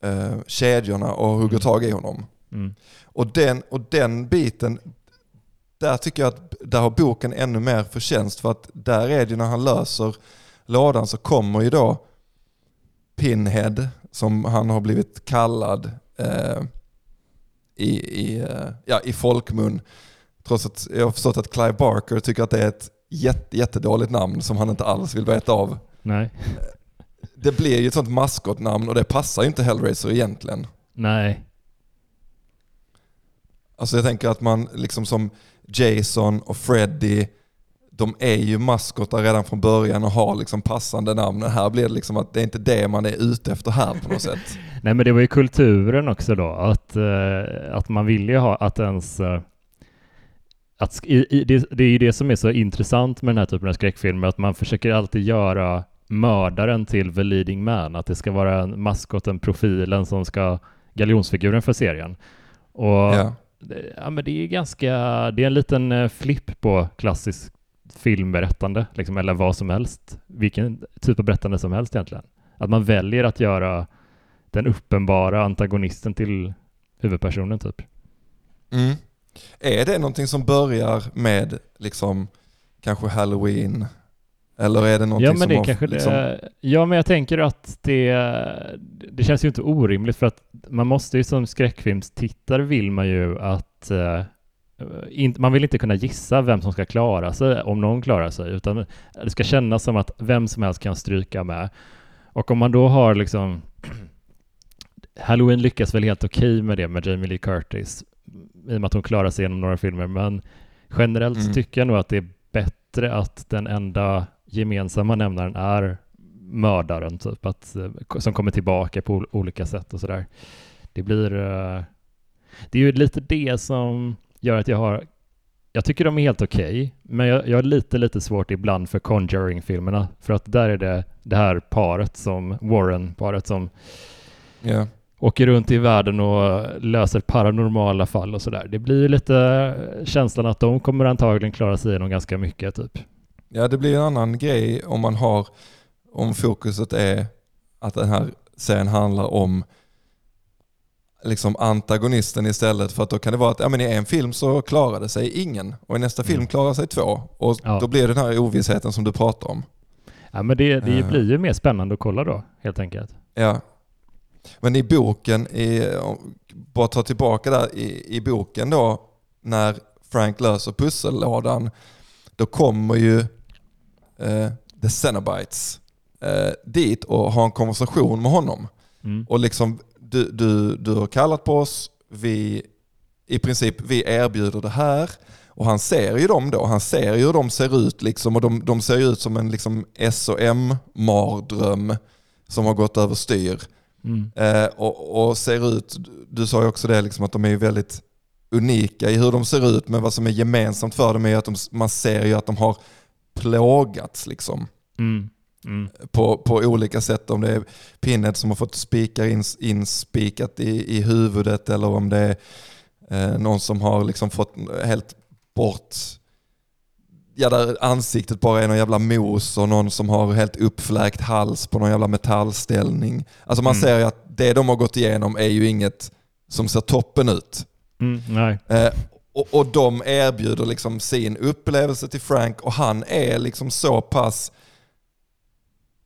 eh, kedjorna och hugger mm. tag i honom. Mm. Och, den, och den biten, där tycker jag att där har boken ännu mer förtjänst för att där är det när han löser lådan så kommer ju då Pinhead, som han har blivit kallad eh, i, i, eh, ja, i folkmun. Trots att jag har förstått att Clive Barker tycker att det är ett jätte, jättedåligt namn som han inte alls vill veta av. Nej. Det blir ju ett sånt maskotnamn och det passar ju inte Hellraiser egentligen. Nej. Alltså jag tänker att man liksom som Jason och Freddy, de är ju maskotar redan från början och har liksom passande namn. Här blir det liksom att det är inte det man är ute efter här på något sätt. Nej men det var ju kulturen också då, att, uh, att man ville ju ha att ens uh, att, det, det är ju det som är så intressant med den här typen av skräckfilmer, att man försöker alltid göra mördaren till the leading man, att det ska vara en maskoten, profilen som ska galjonsfiguren för serien. Och ja ja. men det är ganska, det är en liten eh, flipp på klassisk filmberättande, liksom, eller vad som helst, vilken typ av berättande som helst egentligen. Att man väljer att göra den uppenbara antagonisten till huvudpersonen typ. Mm. Är det någonting som börjar med liksom kanske halloween? Eller är det någonting ja, men det som kanske liksom... det, Ja, men jag tänker att det, det känns ju inte orimligt för att man måste ju som skräckfilmstittare vill man ju att uh, in, man vill inte kunna gissa vem som ska klara sig, om någon klarar sig, utan det ska kännas som att vem som helst kan stryka med. Och om man då har liksom Halloween lyckas väl helt okej okay med det med Jamie Lee Curtis, i och med att hon klarar sig genom några filmer, men generellt mm. tycker jag nog att det är bättre att den enda gemensamma nämnaren är mördaren, typ, att, eh, som kommer tillbaka på olika sätt och sådär. Det blir... Uh, det är ju lite det som gör att jag har... Jag tycker de är helt okej, okay, men jag, jag har lite, lite svårt ibland för Conjuring-filmerna, för att där är det det här paret som, Warren-paret som yeah åker runt i världen och löser paranormala fall och sådär. Det blir ju lite känslan att de kommer antagligen klara sig igenom ganska mycket typ. Ja, det blir en annan grej om man har, om fokuset är att den här serien handlar om liksom antagonisten istället för att då kan det vara att ja, men i en film så klarar det sig ingen och i nästa film mm. klarar sig två och ja. då blir det den här ovissheten som du pratar om. Ja men det, det uh. blir ju mer spännande att kolla då helt enkelt. Ja, men i boken, i, bara ta tillbaka där, i, i boken då, när Frank löser pussellådan, då kommer ju eh, The Cenobites eh, dit och har en konversation med honom. Mm. Och liksom, du, du, du har kallat på oss, vi, i princip, vi erbjuder det här. Och han ser ju dem då, han ser ju hur de ser ut liksom och de, de ser ut som en liksom SOM-mardröm som har gått över styr. Mm. Eh, och, och, ser ut, du sa ju också det, liksom, att de är väldigt unika i hur de ser ut, men vad som är gemensamt för dem är att de, man ser ju att de har plågats. Liksom. Mm. Mm. På, på olika sätt. Om det är Pinhead som har fått spikar in, inspikat i, i huvudet eller om det är eh, någon som har liksom fått helt bort ja, där ansiktet bara är någon jävla mos och någon som har helt uppfläkt hals på någon jävla metallställning. Alltså man mm. ser ju att det de har gått igenom är ju inget som ser toppen ut. Mm, nej. Eh, och, och de erbjuder liksom sin upplevelse till Frank och han är liksom så pass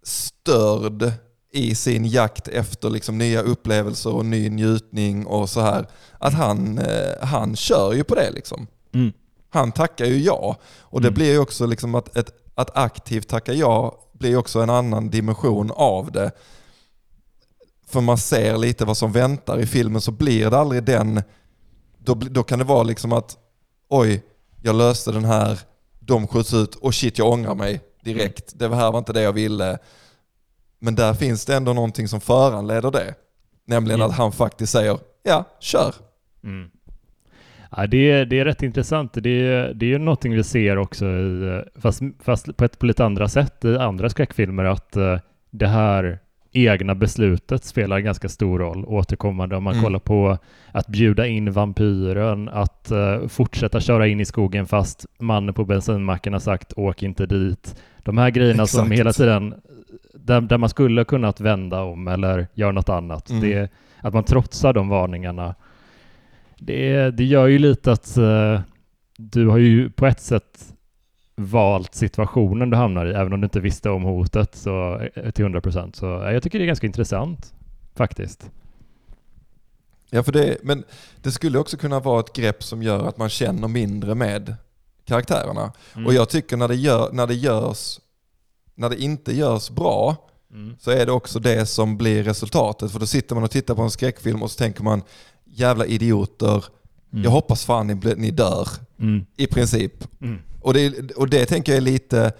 störd i sin jakt efter liksom nya upplevelser och ny njutning och så här. Att han, eh, han kör ju på det liksom. Mm han tackar ju ja. Och det mm. blir ju också liksom att, ett, att aktivt tacka ja blir också en annan dimension av det. För man ser lite vad som väntar i filmen så blir det aldrig den, då, då kan det vara liksom att oj, jag löste den här, de skjuts ut och shit jag ångrar mig direkt. Det här var inte det jag ville. Men där finns det ändå någonting som föranleder det. Nämligen mm. att han faktiskt säger ja, kör. Mm. Ja, det, är, det är rätt intressant. Det är, det är ju någonting vi ser också, i, fast, fast på ett på lite andra sätt i andra skräckfilmer, att uh, det här egna beslutet spelar ganska stor roll återkommande om man mm. kollar på att bjuda in vampyren, att uh, fortsätta köra in i skogen fast mannen på bensinmacken har sagt åk inte dit. De här grejerna Exakt. som hela tiden, där, där man skulle kunnat vända om eller göra något annat, mm. det, att man trotsar de varningarna det, det gör ju lite att uh, du har ju på ett sätt valt situationen du hamnar i, även om du inte visste om hotet så, eh, till 100 procent. Så jag tycker det är ganska intressant faktiskt. Ja, för det, men det skulle också kunna vara ett grepp som gör att man känner mindre med karaktärerna. Mm. Och jag tycker när det, gör, när det görs, när det inte görs bra, mm. så är det också det som blir resultatet. För då sitter man och tittar på en skräckfilm och så tänker man, jävla idioter, mm. jag hoppas fan ni, ni dör. Mm. I princip. Mm. Och, det, och det tänker jag är lite,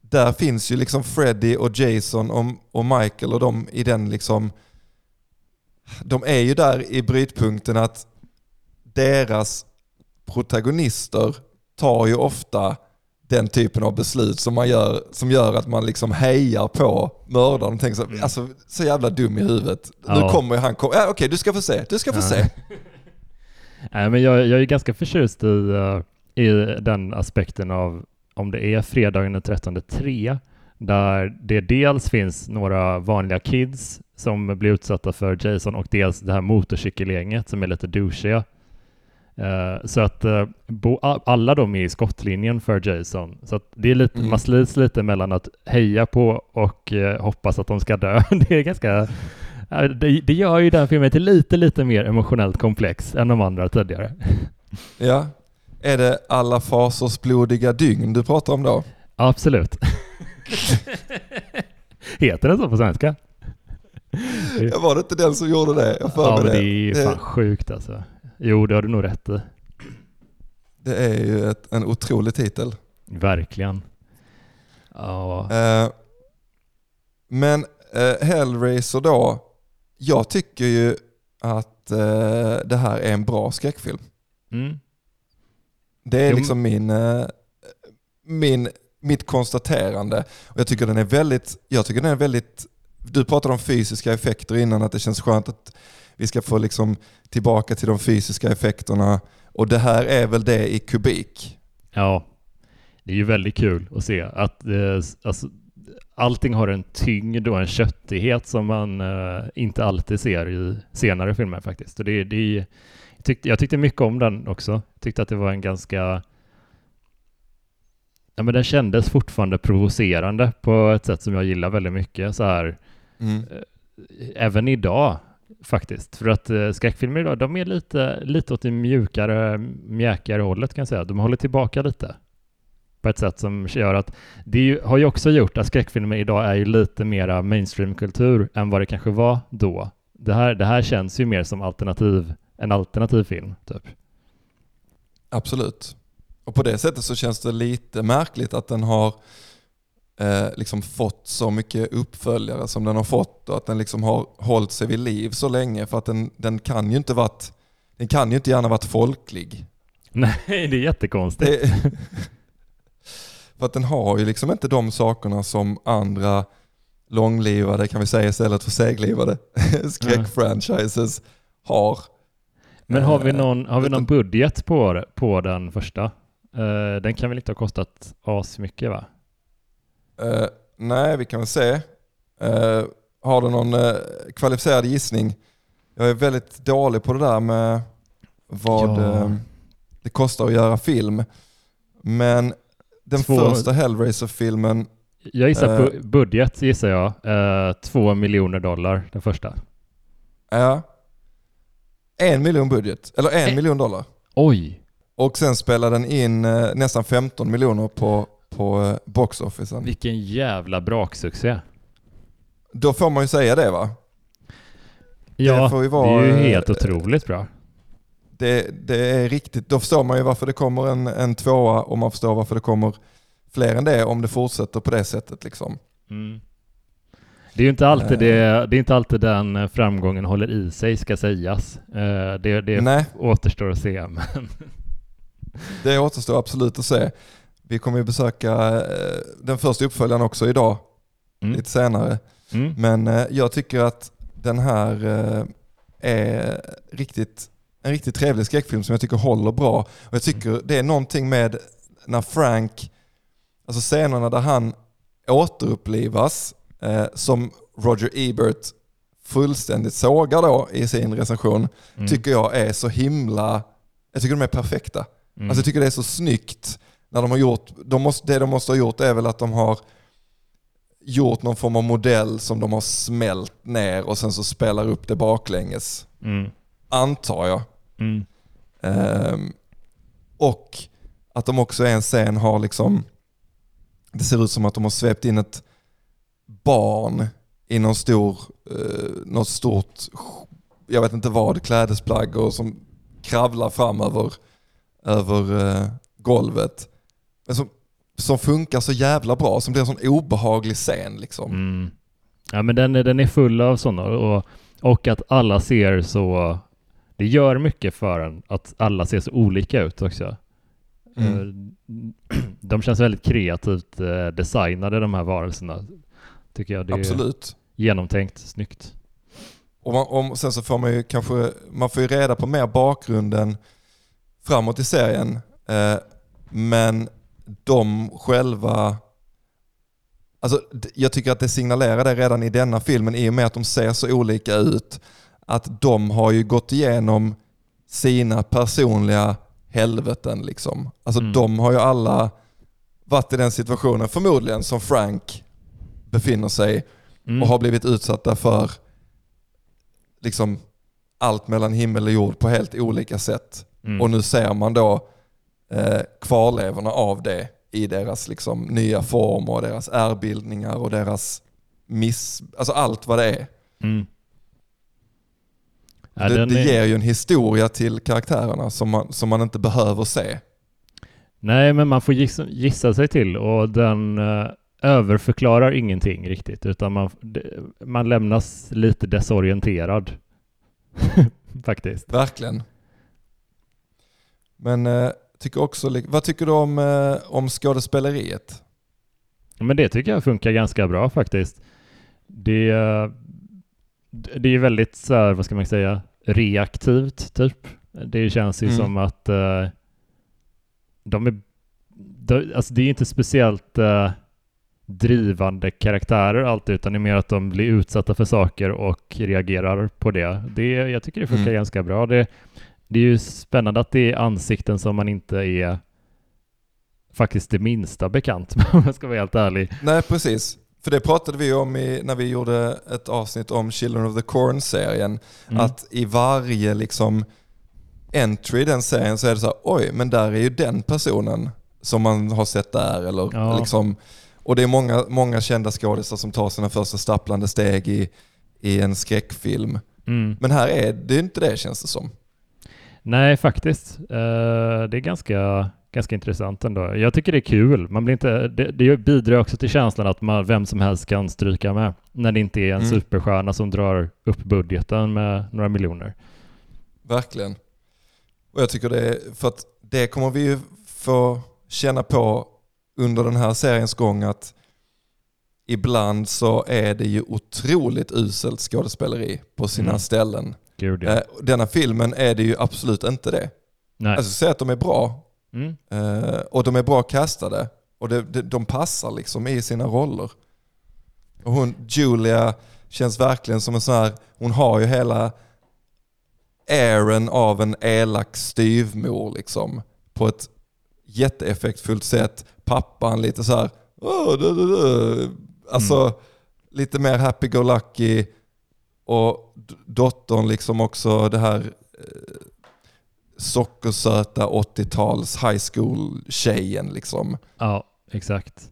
där finns ju liksom Freddy och Jason och, och Michael och de i den liksom, de är ju där i brytpunkten att deras protagonister tar ju ofta den typen av beslut som, man gör, som gör att man liksom hejar på mördaren och tänker så, mm. alltså, så jävla dum i huvudet. Ja. Nu kommer han, kom, ja, okej okay, du ska få se, du ska få ja. se. Nej, men jag, jag är ganska förtjust i, uh, i den aspekten av om det är fredagen den 13 3 där det dels finns några vanliga kids som blir utsatta för Jason och dels det här motorcykelgänget som är lite douchiga Uh, så att uh, bo, alla de är i skottlinjen för Jason. Så att det är lite, mm. man slits lite mellan att heja på och uh, hoppas att de ska dö. det är ganska... Det, det, gör ju den filmen till lite, lite mer emotionellt komplex än de andra tidigare. ja. Är det alla fasers blodiga dygn du pratar om då? Absolut. Heter den så på svenska? Jag var det inte den som gjorde det? Jag ja, men det är ju fan sjukt alltså. Jo, det har du nog rätt i. Det är ju ett, en otrolig titel. Verkligen. Ja. Uh, men uh, Hellraiser då, jag tycker ju att uh, det här är en bra skräckfilm. Mm. Det är jo. liksom min, min, mitt konstaterande. Och jag tycker den är väldigt, jag tycker den är väldigt, du pratade om fysiska effekter innan, att det känns skönt att vi ska få liksom tillbaka till de fysiska effekterna. Och det här är väl det i kubik. Ja, det är ju väldigt kul att se att eh, alltså, allting har en tyngd och en köttighet som man eh, inte alltid ser i senare filmer faktiskt. Och det, det, jag, tyckte, jag tyckte mycket om den också. Jag tyckte att det var en ganska Ja, men den kändes fortfarande provocerande på ett sätt som jag gillar väldigt mycket. Så här, mm. eh, även idag faktiskt. För att eh, skräckfilmer idag, de är lite, lite åt det mjukare, mjäkigare hållet kan jag säga. De håller tillbaka lite på ett sätt som gör att det ju, har ju också gjort att skräckfilmer idag är ju lite mera mainstreamkultur än vad det kanske var då. Det här, det här känns ju mer som alternativ, en alternativ film, typ. Absolut. Och på det sättet så känns det lite märkligt att den har eh, liksom fått så mycket uppföljare som den har fått och att den liksom har hållit sig vid liv så länge för att den, den kan ju inte varit, den kan ju inte gärna varit folklig. Nej, det är jättekonstigt. Det, för att den har ju liksom inte de sakerna som andra långlivade, kan vi säga istället för seglivade, skräckfranchises har. Men har vi eh, någon, har vi någon budget på, på den första? Uh, den kan väl inte ha kostat asmycket va? Uh, nej, vi kan väl se. Uh, har du någon uh, kvalificerad gissning? Jag är väldigt dålig på det där med vad ja. det kostar att göra film. Men den två, första Hellraiser-filmen... Jag gissar på budget, gissar jag. två miljoner dollar, den första. Ja. En miljon budget, eller en, en miljon dollar. Oj! Och sen spelar den in nästan 15 miljoner på på eh, boxofficen. Vilken jävla braksuccé. Då får man ju säga det va? Ja, det, vara, det är ju helt eh, otroligt bra. Det, det, är riktigt, då förstår man ju varför det kommer en, en tvåa och man förstår varför det kommer fler än det om det fortsätter på det sättet liksom. Mm. Det är ju inte alltid, Eh. det, det är inte alltid den framgången håller i sig, ska sägas. Eh, Det, det Nej, återstår att se. Men, det återstår absolut att se. Vi kommer ju besöka eh, den första uppföljaren också idag, mm. lite senare. Mm. Men jag tycker att den här är riktigt, en riktigt trevlig skräckfilm som jag tycker håller bra. Och jag tycker det är någonting med när Frank, alltså scenerna där han återupplivas, eh, som Roger Ebert fullständigt sågar då i sin recension, Mm. tycker jag är så himla, jag tycker de är perfekta. Mm. Alltså jag tycker det är så snyggt när de har gjort, de måste, det de måste ha gjort är väl att de har gjort någon form av modell som de har smält ner och sen så spelar upp det baklänges. Mm. Antar jag. Mm. Ehm, och att de också i en scen har liksom, det ser ut som att de har svept in ett barn i någon stor, uh, något stort, jag vet inte vad, klädesplagg och som kravlar fram över, över eh, golvet. Men som, som funkar så jävla bra, som blir en sån obehaglig scen liksom. Mm. Ja men den, är- den är full av sådana och, och att alla ser så, det gör mycket för en att alla ser så olika ut också. Mm. Eh, De känns väldigt kreativt eh, designade de här varelserna. Tycker jag. Det är Absolut. genomtänkt, snyggt. Och man, om, sen så får man ju kanske, man får ju reda på mer bakgrunden framåt i serien. Eh, men de själva, alltså jag tycker att det signalerar det redan i denna filmen i och med att de ser så olika ut. Att de har ju gått igenom sina personliga helveten liksom. Alltså Mm. de har ju alla varit i den situationen, förmodligen som Frank befinner sig Mm. och har blivit utsatta för liksom allt mellan himmel och jord på helt olika sätt. Mm. Och nu ser man då eh, kvarlevorna av det i deras liksom, nya form och deras ärrbildningar och deras miss... Alltså allt vad det är. Mm. Ja, det det är- ger ju en historia till karaktärerna som man, som man inte behöver se. Nej, men man får gissa, gissa sig till och den eh, överförklarar ingenting riktigt utan man, man lämnas lite desorienterad. Faktiskt. Verkligen. Men eh, tycker också, vad tycker du om, eh, om skådespeleriet? Men det tycker jag funkar ganska bra faktiskt. Det, det är väldigt så här, vad ska man säga, reaktivt typ. Det känns ju Mm. som att eh, de är, de, alltså det är inte speciellt eh, drivande karaktärer alltid utan det är mer att de blir utsatta för saker och reagerar på det. det jag tycker det funkar Mm. ganska bra. Det, det är ju spännande att det är ansikten som man inte är faktiskt det minsta bekant med om jag ska vara helt ärlig. Nej, precis. För det pratade vi om i, när vi gjorde ett avsnitt om Children of the Corn-serien. Mm. Att i varje liksom entry i den serien så är det så här, oj, men där är ju den personen som man har sett där. Eller Ja. liksom, och det är många, många kända skådisar som tar sina första stapplande steg i, i en skräckfilm. Mm. Men här är det inte det känns det som. Nej, faktiskt. Eh, det är ganska, ganska intressant ändå. Jag tycker det är kul. Man blir inte, det, det bidrar också till känslan att man, vem som helst kan stryka med. När det inte är en Mm. superstjärna som drar upp budgeten med några miljoner. Verkligen. Och jag tycker det är, för att det kommer vi ju få känna på under den här seriens gång att ibland så är det ju otroligt uselt skådespeleri på sina Mm. ställen. Gud ja. Eh, denna filmen är det ju absolut inte det. Nej. Alltså säg att de är bra Mm. eh, och de är bra castade och det, det, de passar liksom i sina roller. Och hon, Julia känns verkligen som en sån här, hon har ju hela airen av en elak styvmor liksom. På ett jätteeffektfullt sätt. Pappan lite så här, "Åh, du, du, du." alltså lite mer happy-go-lucky. Och dottern liksom också det här eh, sockersöta 80-tals high school-tjejen liksom. Ja, exakt.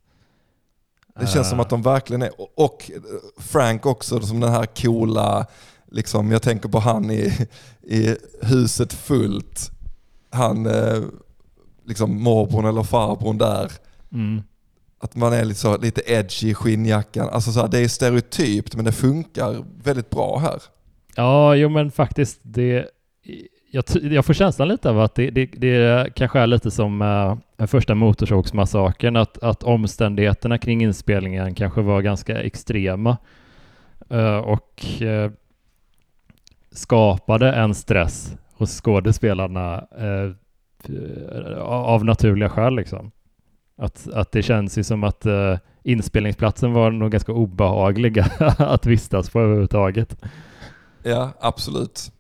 Det känns Eh, som att de verkligen är, och- Frank också som den här coola, liksom, jag tänker på han i, i huset fullt. Han, eh, liksom morbrorn eller farbrorn där. Mm. att man är lite, så, lite edgy i skinnjackan. Alltså så här, det är stereotypt men det funkar väldigt bra här. Ja, jo men faktiskt det jag, jag får känslan lite av att det, det, det kanske är lite som uh, den första Motorsågsmassakern, att, att omständigheterna kring inspelningen kanske var ganska extrema uh, och uh, skapade en stress hos skådespelarna av naturliga skäl. Liksom. Att, att det känns ju som att inspelningsplatsen var nog ganska obehaglig att vistas på överhuvudtaget. Ja, absolut.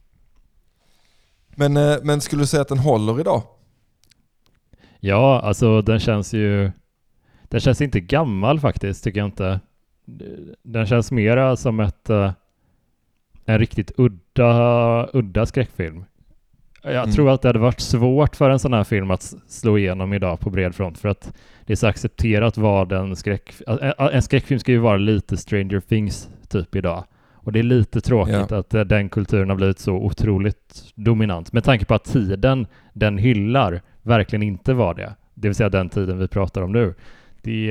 Men, eh, men skulle du säga att den håller idag? Ja, alltså den känns ju... Den känns inte gammal faktiskt, tycker jag inte. Den känns mera som ett... Eh, en riktigt udda, udda skräckfilm. Jag mm. tror att det hade varit svårt för en sån här film att slå igenom idag på bred front för att det är så accepterat vad en skräck... En skräckfilm ska ju vara lite Stranger Things typ idag. Och det är lite tråkigt ja. att eh, den kulturen har blivit så otroligt dominant med tanke på att tiden den hyllar verkligen inte var det. Det vill säga den tiden vi pratar om nu. Det,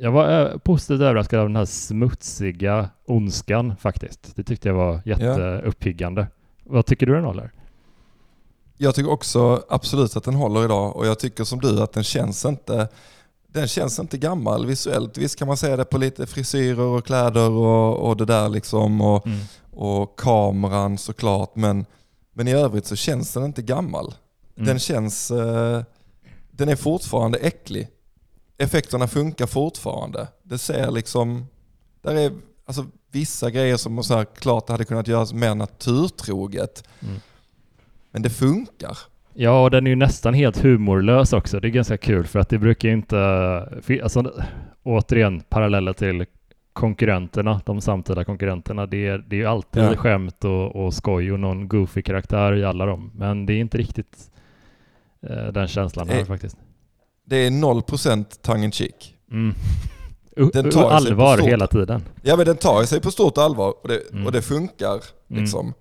jag var eh, positivt överraskad av den här smutsiga ondskan faktiskt. Det tyckte jag var jätteuppiggande. Ja. Vad tycker du den håller? Jag tycker också absolut att den håller idag och jag tycker som du att den känns inte den känns inte gammal visuellt. Visst kan man säga det på lite frisyrer och kläder och, och det där liksom och, mm. och kameran såklart. Men, men i övrigt så känns den inte gammal. Mm. Den känns, eh, den är fortfarande äcklig. Effekterna funkar fortfarande. Det ser liksom, där är alltså, vissa grejer som så här, klart hade kunnat göras mer naturtroget. Mm. Men det funkar. Ja, och den är ju nästan helt humorlös också. Det är ganska kul för att det brukar inte... Alltså, återigen, paralleller till konkurrenterna, de samtida konkurrenterna. Det är, det är ju alltid ja. skämt och, och skoj och någon goofy karaktär i alla dem. Men det är inte riktigt eh, den känslan här faktiskt. Det är 0% tongue in cheek. Mm. Den tar allvar stort, hela tiden. Ja men den tar sig på stort allvar och det, mm. och det funkar. Mm. Liksom. Mm.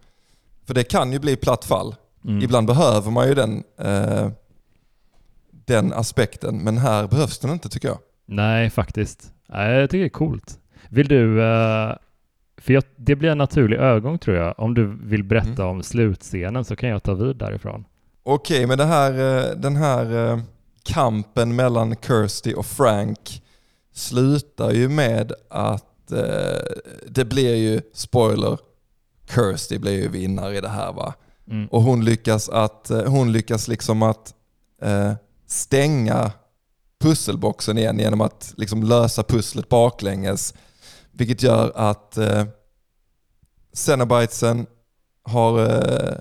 För det kan ju bli platt fall. Mm. Ibland behöver man ju den, eh, den aspekten, men här behövs den inte tycker jag. Nej, faktiskt. Nej, jag tycker det är coolt. Vill du, eh, för jag, det blir en naturlig övergång tror jag, om du vill berätta mm. om slutscenen så kan jag ta vid därifrån. Okej, okay, men det här, eh, den här eh, kampen mellan Kirsty och Frank slutar ju med att eh, det blir ju, spoiler, Kirsty blir ju vinnare i det här va. Mm. Och hon lyckas, att, eh, hon lyckas liksom att eh, stänga pusselboxen igen genom att liksom lösa pusslet baklänges. Vilket gör att eh, Cenobitesen har, eh,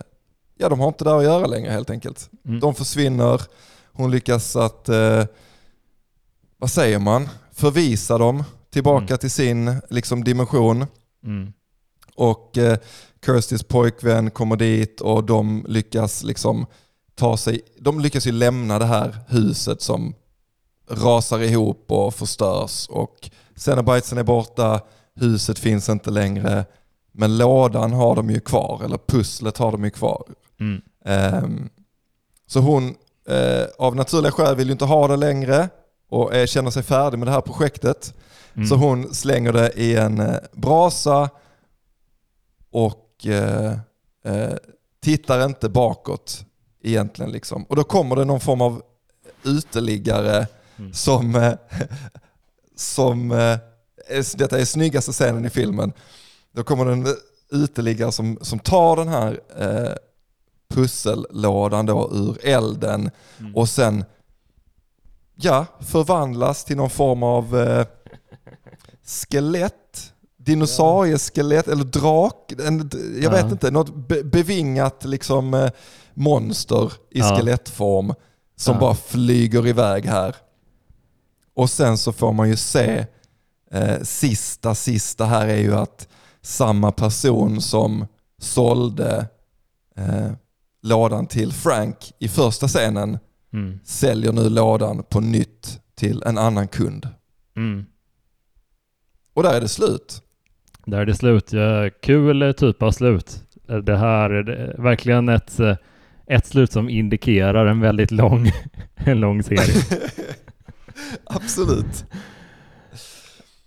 ja, de har inte där att göra längre helt enkelt. Mm. De försvinner, hon lyckas att, eh, vad säger man, förvisa dem tillbaka mm. till sin liksom, dimension. Mm. Och eh, Kirstys pojkvän kommer dit och de lyckas liksom ta sig, de lyckas ju lämna det här huset som rasar ihop och förstörs och Cenobitesen är borta, huset finns inte längre, men lådan har de ju kvar, eller pusslet har de ju kvar. Mm. Um, så hon, uh, av naturliga skäl, vill ju inte ha det längre och känner sig färdig med det här projektet. Mm. Så hon slänger det i en uh, brasa och eh, eh, tittar inte bakåt egentligen. Liksom. Och då kommer det någon form av uteliggare mm. som, eh, som eh, detta är snyggaste scenen i filmen. Då kommer det en uteliggare som, som tar den här eh, pussellådan då ur elden mm. och sen ja, förvandlas till någon form av eh, skelett dinosaurieskelett eller drak, en, jag vet inte, något be, bevingat liksom eh, monster i skelettform som bara flyger iväg här. Och sen så får man ju se, eh, sista sista här är ju att samma person som sålde eh, lådan till Frank i första scenen mm. säljer nu lådan på nytt till en annan kund. Mm. Och där är det slut. Där är det slut. Ja, kul typ av slut. Det här är verkligen ett, ett slut som indikerar en väldigt lång, en lång serie. Absolut.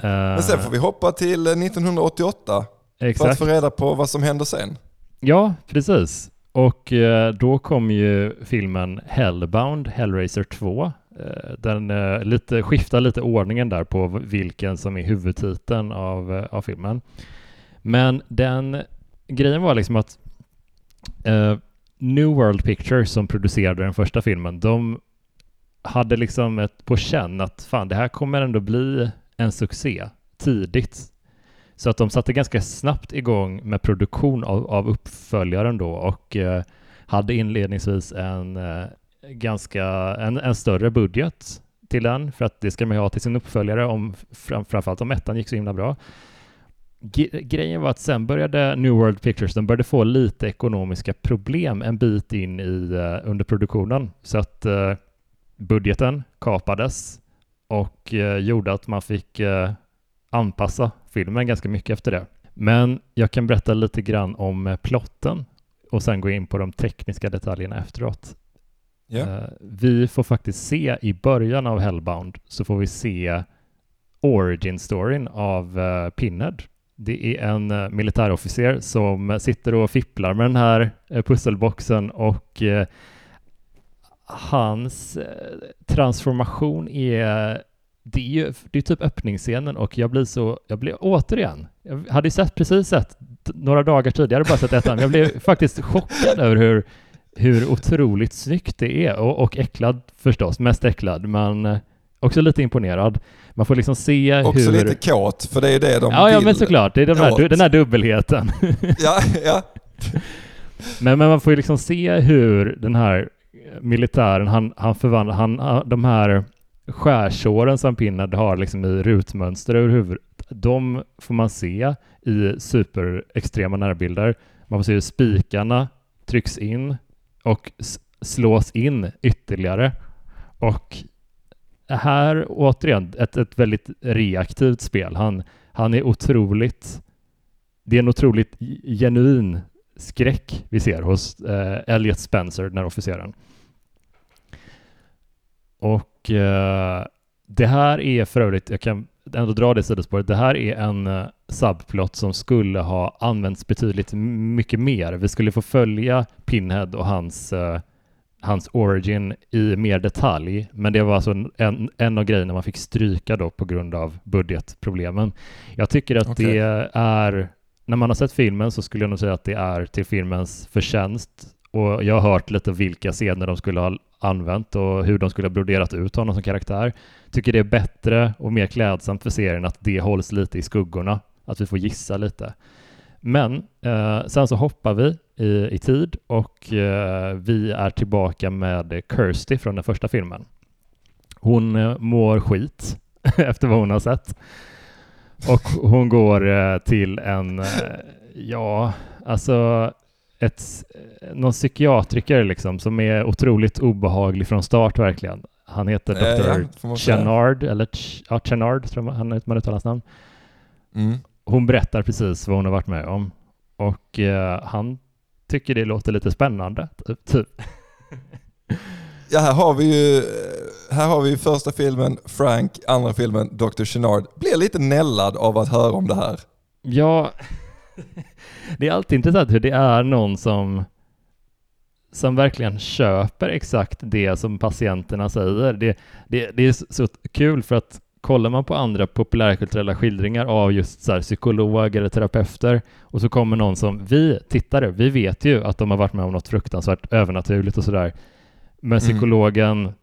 Eh, Men sen får vi hoppa till 1988 för att Exakt. få reda på vad som händer sen. Ja, precis. Och eh, då kom ju filmen Hellbound, Hellraiser 2. Eh, den eh, lite, skiftar lite ordningen där på vilken som är huvudtiteln av, eh, av filmen. Men den grejen var liksom att eh, New World Pictures som producerade den första filmen, de hade liksom ett på känn att fan, det här kommer ändå bli en succé tidigt. Så att de satte ganska snabbt igång med produktion av, av uppföljaren då och eh, hade inledningsvis en ganska en, en större budget till den för att det ska man ju ha till sin uppföljare om fram, framförallt om ettan gick så himla bra. Grejen var att sen började New World Pictures, de började få lite ekonomiska problem en bit in i uh, under produktionen så att uh, budgeten kapades och uh, gjorde att man fick anpassa filmen ganska mycket efter det. Men jag kan berätta lite grann om plotten och sen gå in på de tekniska detaljerna efteråt. Yeah. Vi får faktiskt se i början av Hellbound så får vi se origin-storyn av uh, Pinhead. Det är en uh, militärofficer som sitter och fipplar med den här uh, pusselboxen och uh, hans transformation är det är ju det är typ öppningsscenen och jag blir så, jag blir återigen, jag hade ju sett, precis sett några dagar tidigare bara sett ettan, jag blev faktiskt chockad över hur, hur otroligt snyggt det är och, och äcklad förstås, mest äcklad, men eh, också lite imponerad. Man får liksom se Också hur... lite kåt, för det är det de Ja, ja, vill. men såklart, det är den här, den här dubbelheten. Ja, ja. Men, men man får ju liksom se hur den här militären, han, han förvandlar, han, han- de här skärsåren som Pinhead har liksom i rutmönster över huvudet, de får man se i superextrema närbilder. Man får se hur spikarna trycks in och slås in ytterligare. Och här återigen ett, ett väldigt reaktivt spel. Han, han är otroligt, det är en otroligt genuin skräck vi ser hos eh, Elliot Spencer, den här officeren. Och eh, det här är för övrigt, jag kan ändå dra det sidospåret, det här är en eh, subplot som skulle ha använts betydligt mycket mer. Vi skulle få följa Pinhead och hans, eh, hans origin i mer detalj, men det var alltså en, en, av grejerna man fick stryka då på grund av budgetproblemen. Jag tycker att Okej. det är när man har sett filmen så skulle jag nog säga att det är till filmens förtjänst. Och jag har hört lite vilka scener de skulle ha använt och hur de skulle ha broderat ut honom som karaktär. Tycker det är bättre och mer klädsamt för serien att det hålls lite i skuggorna. Att vi får gissa lite. Men eh, sen så hoppar vi i, i tid och eh, vi är tillbaka med Kirsty från den första filmen. Hon eh, mår skit efter vad hon har sett. Och hon går eh, till en, eh, ja, alltså ett, någon psykiatriker liksom som är otroligt obehaglig från start verkligen. Han heter Eh, ja, Dr. man säga. Chenard, eller Ch- ja, Chenard tror jag han man uttalar hans namn. Mm. Hon berättar precis vad hon har varit med om och eh, han tycker det låter lite spännande. Typ. Ja, här har vi ju här har vi första filmen Frank, andra filmen Dr. Chenard. Blir lite nällad av att höra om det här. Ja, det är alltid intressant hur det är någon som som verkligen köper exakt det som patienterna säger. Det, det, det är så, så kul för att kollar man på andra populärkulturella skildringar av just så här psykologer eller terapeuter och så kommer någon som vi tittare, vi vet ju att de har varit med om något fruktansvärt övernaturligt och sådär. Men Mm. psykologen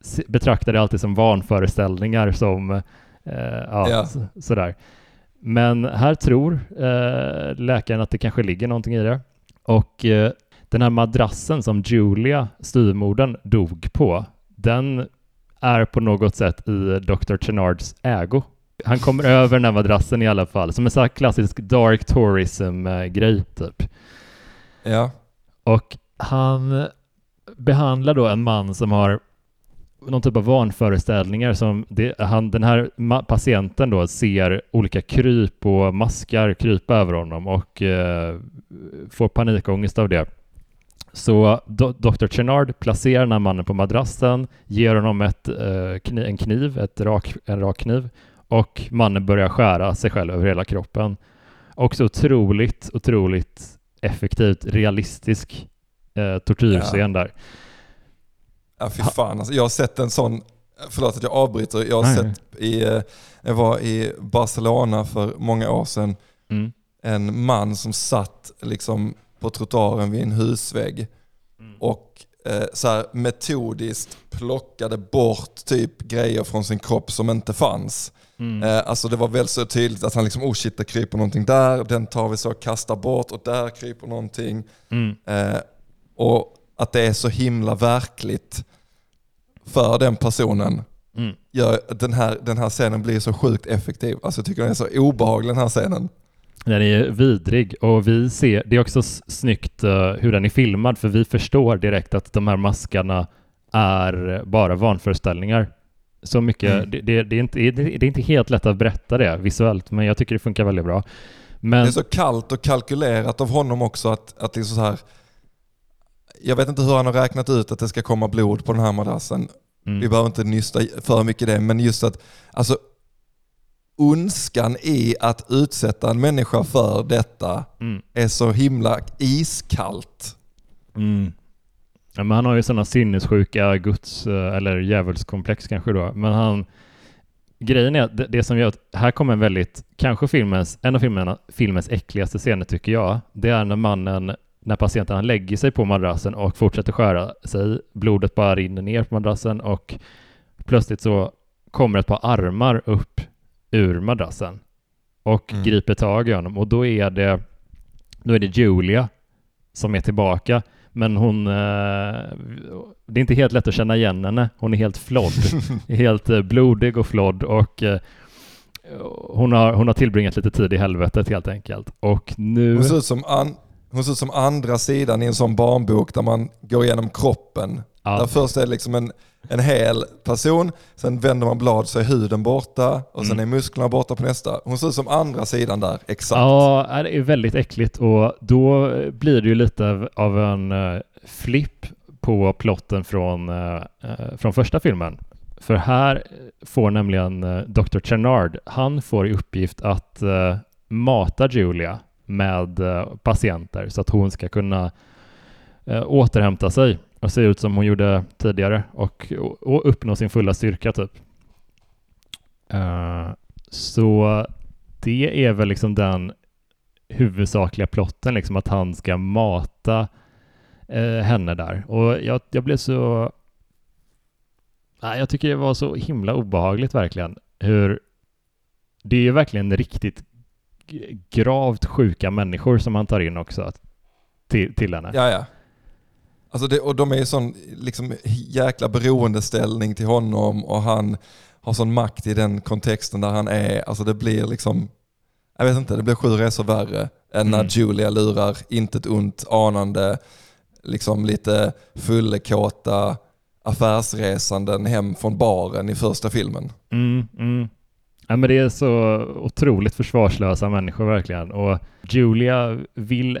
se- betraktar det alltid som vanföreställningar som eh, ja, Ja. Så, sådär. Men här tror eh, läkaren att det kanske ligger någonting i det. Och eh, den här madrassen som Julia, styvmodern, dog på, den är på något sätt i Dr. Chenards ägo. Han kommer över den här madrassen i alla fall, som en sån här klassisk dark tourism-grej typ. Ja. Och han behandlar då en man som har någon typ av vanföreställningar som det, han, den här patienten då ser olika kryp och maskar krypa över honom och eh, får panikångest av det. Så Do Dr. Chenard placerar den här mannen på madrassen, ger honom ett, eh, kni en kniv, ett rak, en rak kniv och mannen börjar skära sig själv över hela kroppen. Också otroligt, otroligt effektivt, realistisk eh, tortyrscen Ja. där. Ja, fy fan. Alltså, jag har sett en sån, förlåt att jag avbryter, jag har Nej, sett i, eh, jag var i Barcelona för många år sedan, Mm. en man som satt liksom på trottoaren vid en husvägg Mm. och eh, så här metodiskt plockade bort typ grejer från sin kropp som inte fanns. Mm. Eh, alltså det var väl så tydligt att han liksom, oh shit det kryper någonting där, den tar vi så kastar bort och där kryper någonting. Mm. Eh, och att det är så himla verkligt för den personen Mm. gör den här, den här scenen blir så sjukt effektiv. Alltså jag tycker den är så obehaglig den här scenen. Den är vidrig och vi ser, det är också snyggt eh, hur den är filmad för vi förstår direkt att de här maskarna är bara vanföreställningar. Så mycket, Mm. det, det, det, är inte, det, det är inte helt lätt att berätta det visuellt men jag tycker det funkar väldigt bra. Men, Det är så kallt och kalkylerat av honom också att, att det är så här. Jag vet inte hur han har räknat ut att det ska komma blod på den här madrassen. mm, Vi behöver inte nysta för mycket i det, men just att alltså, ondskan i att utsätta en människa för detta mm, är så himla iskallt. mm. Ja, men han har ju sådana sinnessjuka guds eh, eller djävulskomplex kanske då. Men han Grejen är att det, det som gör att här kommer en väldigt, kanske filmens, en av filmerna, filmens äckligaste scener tycker jag. Det är när mannen, när patienten han lägger sig på madrassen och fortsätter skära sig. Blodet bara rinner ner på madrassen och plötsligt så kommer ett par armar upp ur madrassen och Mm. griper tag i honom och då är det, då är det Julia som är tillbaka. Men hon, eh, det är inte helt lätt att känna igen henne. Hon är helt flodd, helt eh, blodig och flodd och eh, hon har, hon har tillbringat lite tid i helvetet helt enkelt. Och nu... Hon ser, ut som an, hon ser ut som andra sidan i en sån barnbok där man går igenom kroppen. Ja. Där först är det liksom en, en hel person, sen vänder man blad så är huden borta och sen Mm. är musklerna borta på nästa. Hon ser ut som andra sidan där, exakt. Ja, det är väldigt äckligt och då blir det ju lite av- en uh, flipp på plotten från, eh, eh, från första filmen. För här får nämligen uh, Dr. Chenard, han får i uppgift att eh, mata Julia med eh, patienter så att hon ska kunna eh, återhämta sig och se ut som hon gjorde tidigare och, och, uppnå sin fulla styrka typ. Eh, så det är väl liksom den huvudsakliga plotten, liksom att han ska mata eh, henne där. Och jag, jag blev så... Nej, jag tycker det var så himla obehagligt verkligen. Hur... Det är ju verkligen riktigt gravt sjuka människor som han tar in också till, till henne. Ja, ja. Alltså det, och de är i sån liksom, jäkla beroendeställning till honom och han har sån makt i den kontexten där han är. Alltså det blir liksom, jag vet inte, det blir sju resor värre än när Mm. Julia lurar intet ont anande, liksom lite fullekåta affärsresanden hem från baren i första filmen. Mm, mm. Ja, men det är så otroligt försvarslösa människor verkligen. Och Julia vill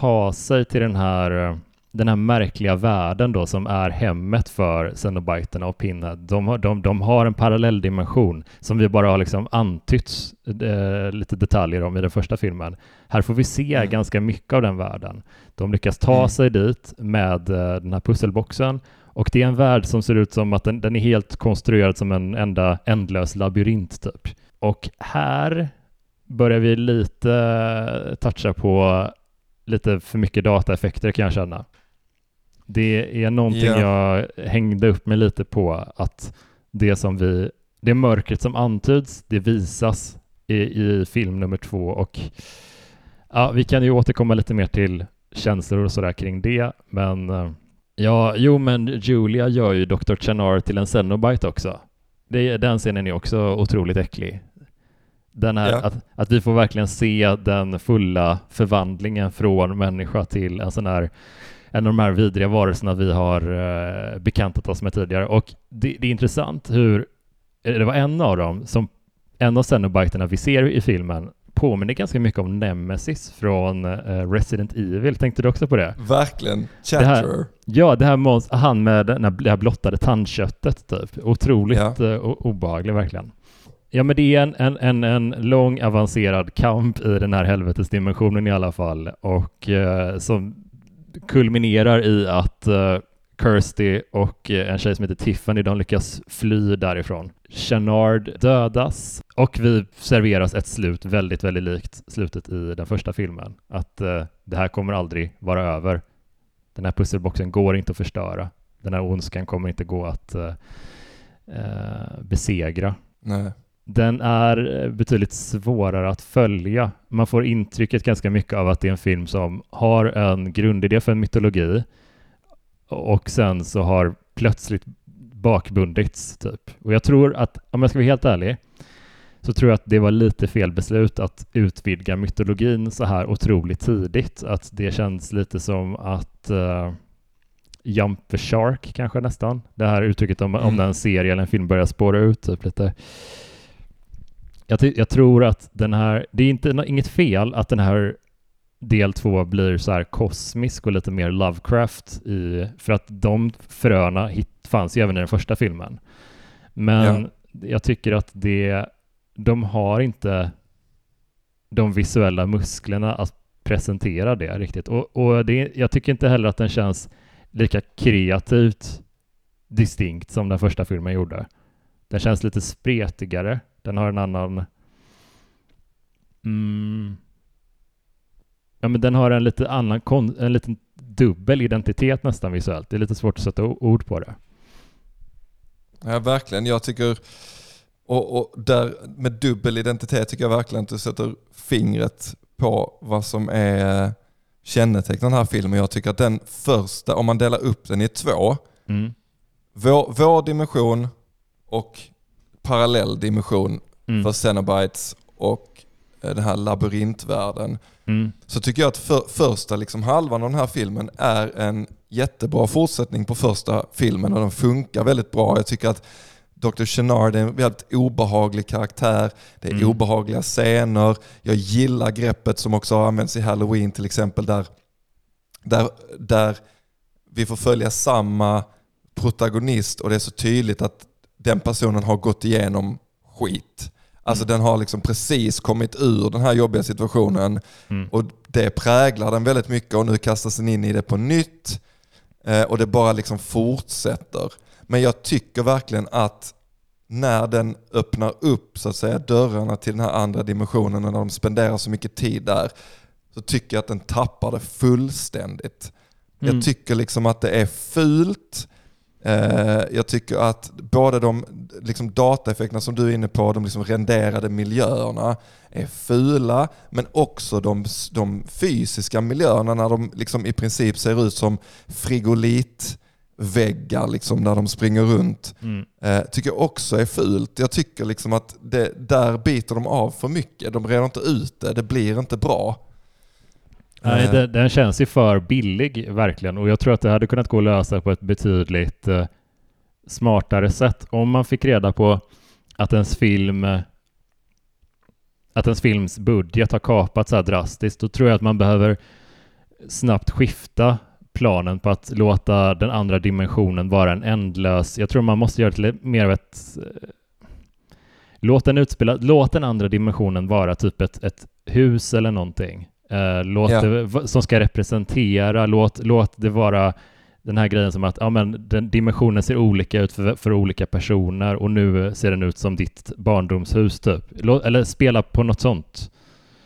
ta sig till den här, den här märkliga världen då som är hemmet för Cenobiterna och Pinhead. De har, de, de har en parallell dimension som vi bara har liksom antytts eh, lite detaljer om i den första filmen. Här får vi se Mm. ganska mycket av den världen. De lyckas ta Mm. sig dit med eh, den här pusselboxen och det är en värld som ser ut som att den, den är helt konstruerad som en enda ändlös labyrint typ. Och här börjar vi lite eh, toucha på lite för mycket dataeffekter kan jag känna. Det är någonting Ja. jag hängde upp mig lite på att det som vi, det mörkret som antyds, det visas i, i film nummer två och ja, vi kan ju återkomma lite mer till känslor och sådär kring det, men eh, ja, jo men Julia gör ju Dr. Chenar till en Cenobite också. Det, den scenen är också otroligt äcklig. Den här, Ja. att, att vi får verkligen se den fulla förvandlingen från människa till en sån här en av de här vidriga varelserna vi har eh, bekantat oss med tidigare. Och det, det är intressant hur, det var en av dem som, en av Cenobiterna vi ser i filmen påminner ganska mycket om Nemesis från uh, Resident Evil. Tänkte du också på det? Verkligen. Chatterer. ja, det här monst- han med det här blottade tandköttet typ. Otroligt ja. uh, obehaglig verkligen. Ja, men det är en, en, en, en lång avancerad kamp i den här helvetesdimensionen i alla fall och uh, som kulminerar i att uh, Kirsty och uh, en tjej som heter Tiffany, de lyckas fly därifrån. Chanard dödas och vi serveras ett slut väldigt, väldigt likt slutet i den första filmen. Att uh, det här kommer aldrig vara över. Den här pusselboxen går inte att förstöra. Den här ondskan kommer inte gå att besegra. Nej den är eh, betydligt svårare att följa. Man får intrycket ganska mycket av att det är en film som har en grundidé för en mytologi och sen så har plötsligt bakbundits typ. Och jag tror att, om jag ska vara helt ärlig, så tror jag att det var lite fel beslut att utvidga mytologin så här otroligt tidigt. Att det känns lite som att uh, Jump the Shark kanske nästan. Det här uttrycket om, mm. om en serie eller en film börjar spåra ut typ lite. Jag, jag, tror att den här, det är inte, inget fel att den här del två blir så här kosmisk och lite mer Lovecraft i, för att de fröna hit, fanns ju även i den första filmen. Men ja. jag tycker att det, de har inte de visuella musklerna att presentera det riktigt. Och, och det, jag tycker inte heller att den känns lika kreativt distinkt som den första filmen gjorde. Den känns lite spretigare den har en annan... Mm, ja, men den har en lite annan, en liten dubbel identitet nästan visuellt. Det är lite svårt att sätta ord på det. Ja, verkligen. Jag tycker, och, och där med dubbel identitet tycker jag verkligen att du sätter fingret på vad som är kännetecknar den här filmen. Jag tycker att den första, om man delar upp den i två, mm. vår, vår dimension och parallell dimension mm. för Cenobites och eh, den här labyrintvärlden. Mm. Så tycker jag att för, första liksom halvan av den här filmen är en jättebra fortsättning på första filmen och den funkar väldigt bra. Jag tycker att Dr. Chenard är en väldigt obehaglig karaktär. Det är mm. obehagliga scener. Jag gillar greppet som också har använts i Halloween till exempel där, där, där vi får följa samma protagonist och det är så tydligt att den personen har gått igenom skit. Alltså mm. den har liksom precis kommit ur den här jobbiga situationen mm. och det präglar den väldigt mycket och nu kastas den in i det på nytt eh, och det bara liksom fortsätter. Men jag tycker verkligen att när den öppnar upp så att säga dörrarna till den här andra dimensionen när de spenderar så mycket tid där så tycker jag att den tappar det fullständigt. Mm. Jag tycker liksom att det är fult, jag tycker att både de liksom dataeffekterna som du är inne på, de liksom renderade miljöerna är fula, men också de, de fysiska miljöerna när de liksom i princip ser ut som frigolitväggar liksom, där de springer runt. Mm. Eh, tycker jag också är fult. Jag tycker liksom att det, där biter de av för mycket. De reder inte ut det, det blir inte bra. Nej, eh. den, den, känns ju för billig verkligen och jag tror att det hade kunnat gå att lösa på ett betydligt eh, smartare sätt om man fick reda på att ens film att ens films budget har kapats så här drastiskt, då tror jag att man behöver snabbt skifta planen på att låta den andra dimensionen vara en ändlös... Jag tror man måste göra det mer av ett... Eh, låt den utspela... Låt den andra dimensionen vara typ ett, ett hus eller någonting. Eh, låt ja. det, som ska representera, låt, låt det vara den här grejen som att ja, men den dimensionen ser olika ut för, för olika personer och nu ser den ut som ditt barndomshus typ. Låt, eller spela på något sånt.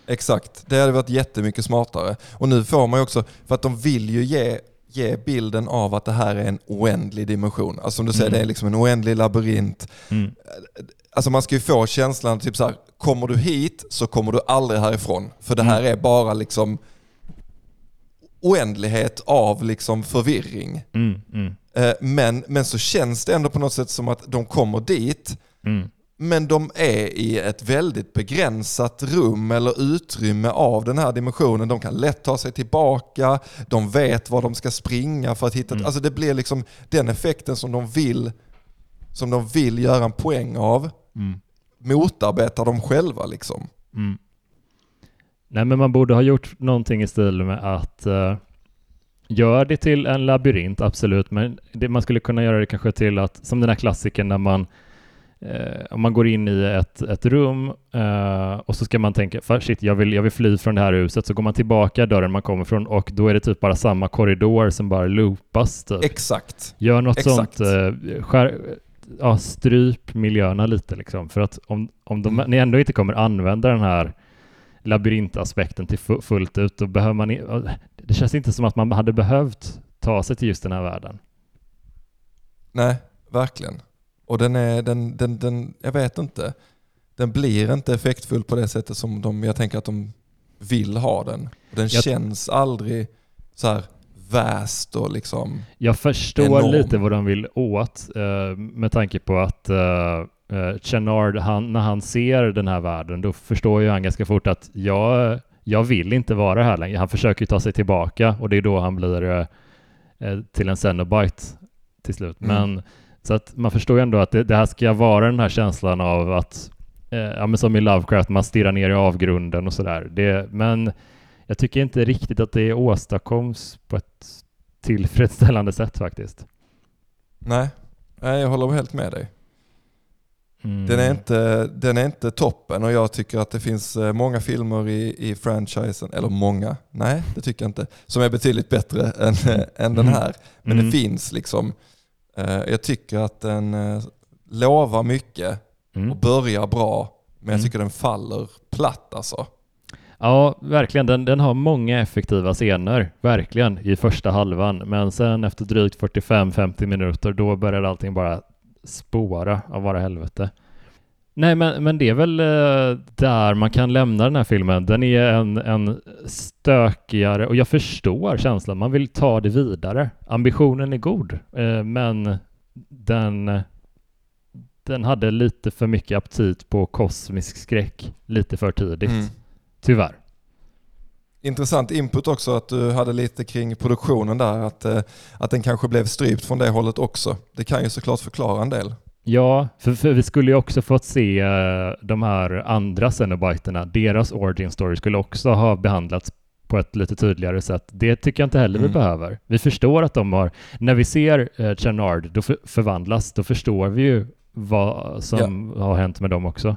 Exakt, det hade varit jättemycket smartare. Och nu får man ju också, för att de vill ju ge, ge bilden av att det här är en oändlig dimension. Alltså som du säger, mm. det är liksom en oändlig labyrint. Mm. Alltså man ska ju få känslan, typ så här, kommer du hit så kommer du aldrig härifrån. För det här mm. är bara liksom oändlighet av liksom förvirring. Mm, mm. Eh, men, men så känns det ändå på något sätt som att de kommer dit, mm. men de är i ett väldigt begränsat rum eller utrymme av den här dimensionen. De kan lätt ta sig tillbaka, de vet var de ska springa för att hitta... Mm. Alltså det blir liksom den effekten som de vill, som de vill göra en poäng av, mm. Motarbetar de själva. liksom. Mm. Nej, men man borde ha gjort någonting i stil med att uh, gör det till en labyrint, absolut, men det, man skulle kunna göra det kanske till att, som den här klassiken när man eh, om man går in i ett, ett rum eh, och så ska man tänka, för shit, jag vill, jag vill fly från det här huset, så går man tillbaka dörren man kommer från och då är det typ bara samma korridor som bara loopas. Typ. Exakt. Gör något Exakt. sånt, eh, skär, ja, stryp miljöerna lite liksom, för att om, om de, Mm. ni ändå inte kommer använda den här labyrintaspekten till fu- fullt ut, då behöver man, det känns inte som att man hade behövt ta sig till just den här världen. Nej, verkligen. Och den är, den, den, den, jag vet inte. Den blir inte effektfull på det sättet som de, jag tänker att de vill ha den. Den Jag- känns aldrig så här väst och liksom... Jag förstår Enorm. lite vad de vill åt eh, med tanke på att eh, eh, Chenard, han, när han ser den här världen, då förstår ju han ganska fort att jag, jag vill inte vara här längre. Han försöker ju ta sig tillbaka och det är då han blir eh, eh, till en Cenobite till slut. Mm. Men så att man förstår ju ändå att det, det här ska vara den här känslan av att, eh, ja men som i Lovecraft, man stirrar ner i avgrunden och sådär. Det- Men jag tycker inte riktigt att det åstadkoms på ett tillfredsställande sätt faktiskt. Nej, nej jag håller helt med dig. Mm. Den är, inte, den är inte toppen och jag tycker att det finns eh, många filmer i, i franchisen, eller många, nej det tycker jag inte, som är betydligt bättre än, än den här. Men Mm. det finns liksom, eh, jag tycker att den eh, lovar mycket Mm. och börjar bra, men jag Mm. tycker den faller platt alltså. Ja, verkligen. Den, den har många effektiva scener, verkligen, i första halvan. Men sen efter drygt 45-50 minuter, då börjar allting bara spåra av bara helvete. Nej, men, men det är väl eh, där man kan lämna den här filmen. Den är en, en stökigare, och jag förstår känslan, man vill ta det vidare. Ambitionen är god, eh, men den, den hade lite för mycket aptit på kosmisk skräck lite för tidigt. Mm. Tyvärr. Intressant input också att du hade lite kring produktionen där, att, eh, att den kanske blev strypt från det hållet också. Det kan ju såklart förklara en del. Ja, för, för vi skulle ju också fått se eh, de här andra Cenobiterna, deras origin story skulle också ha behandlats på ett lite tydligare sätt. Det tycker jag inte heller vi Mm. behöver. Vi förstår att de har, när vi ser eh, Chenard då för, förvandlas, då förstår vi ju vad som har hänt med dem också.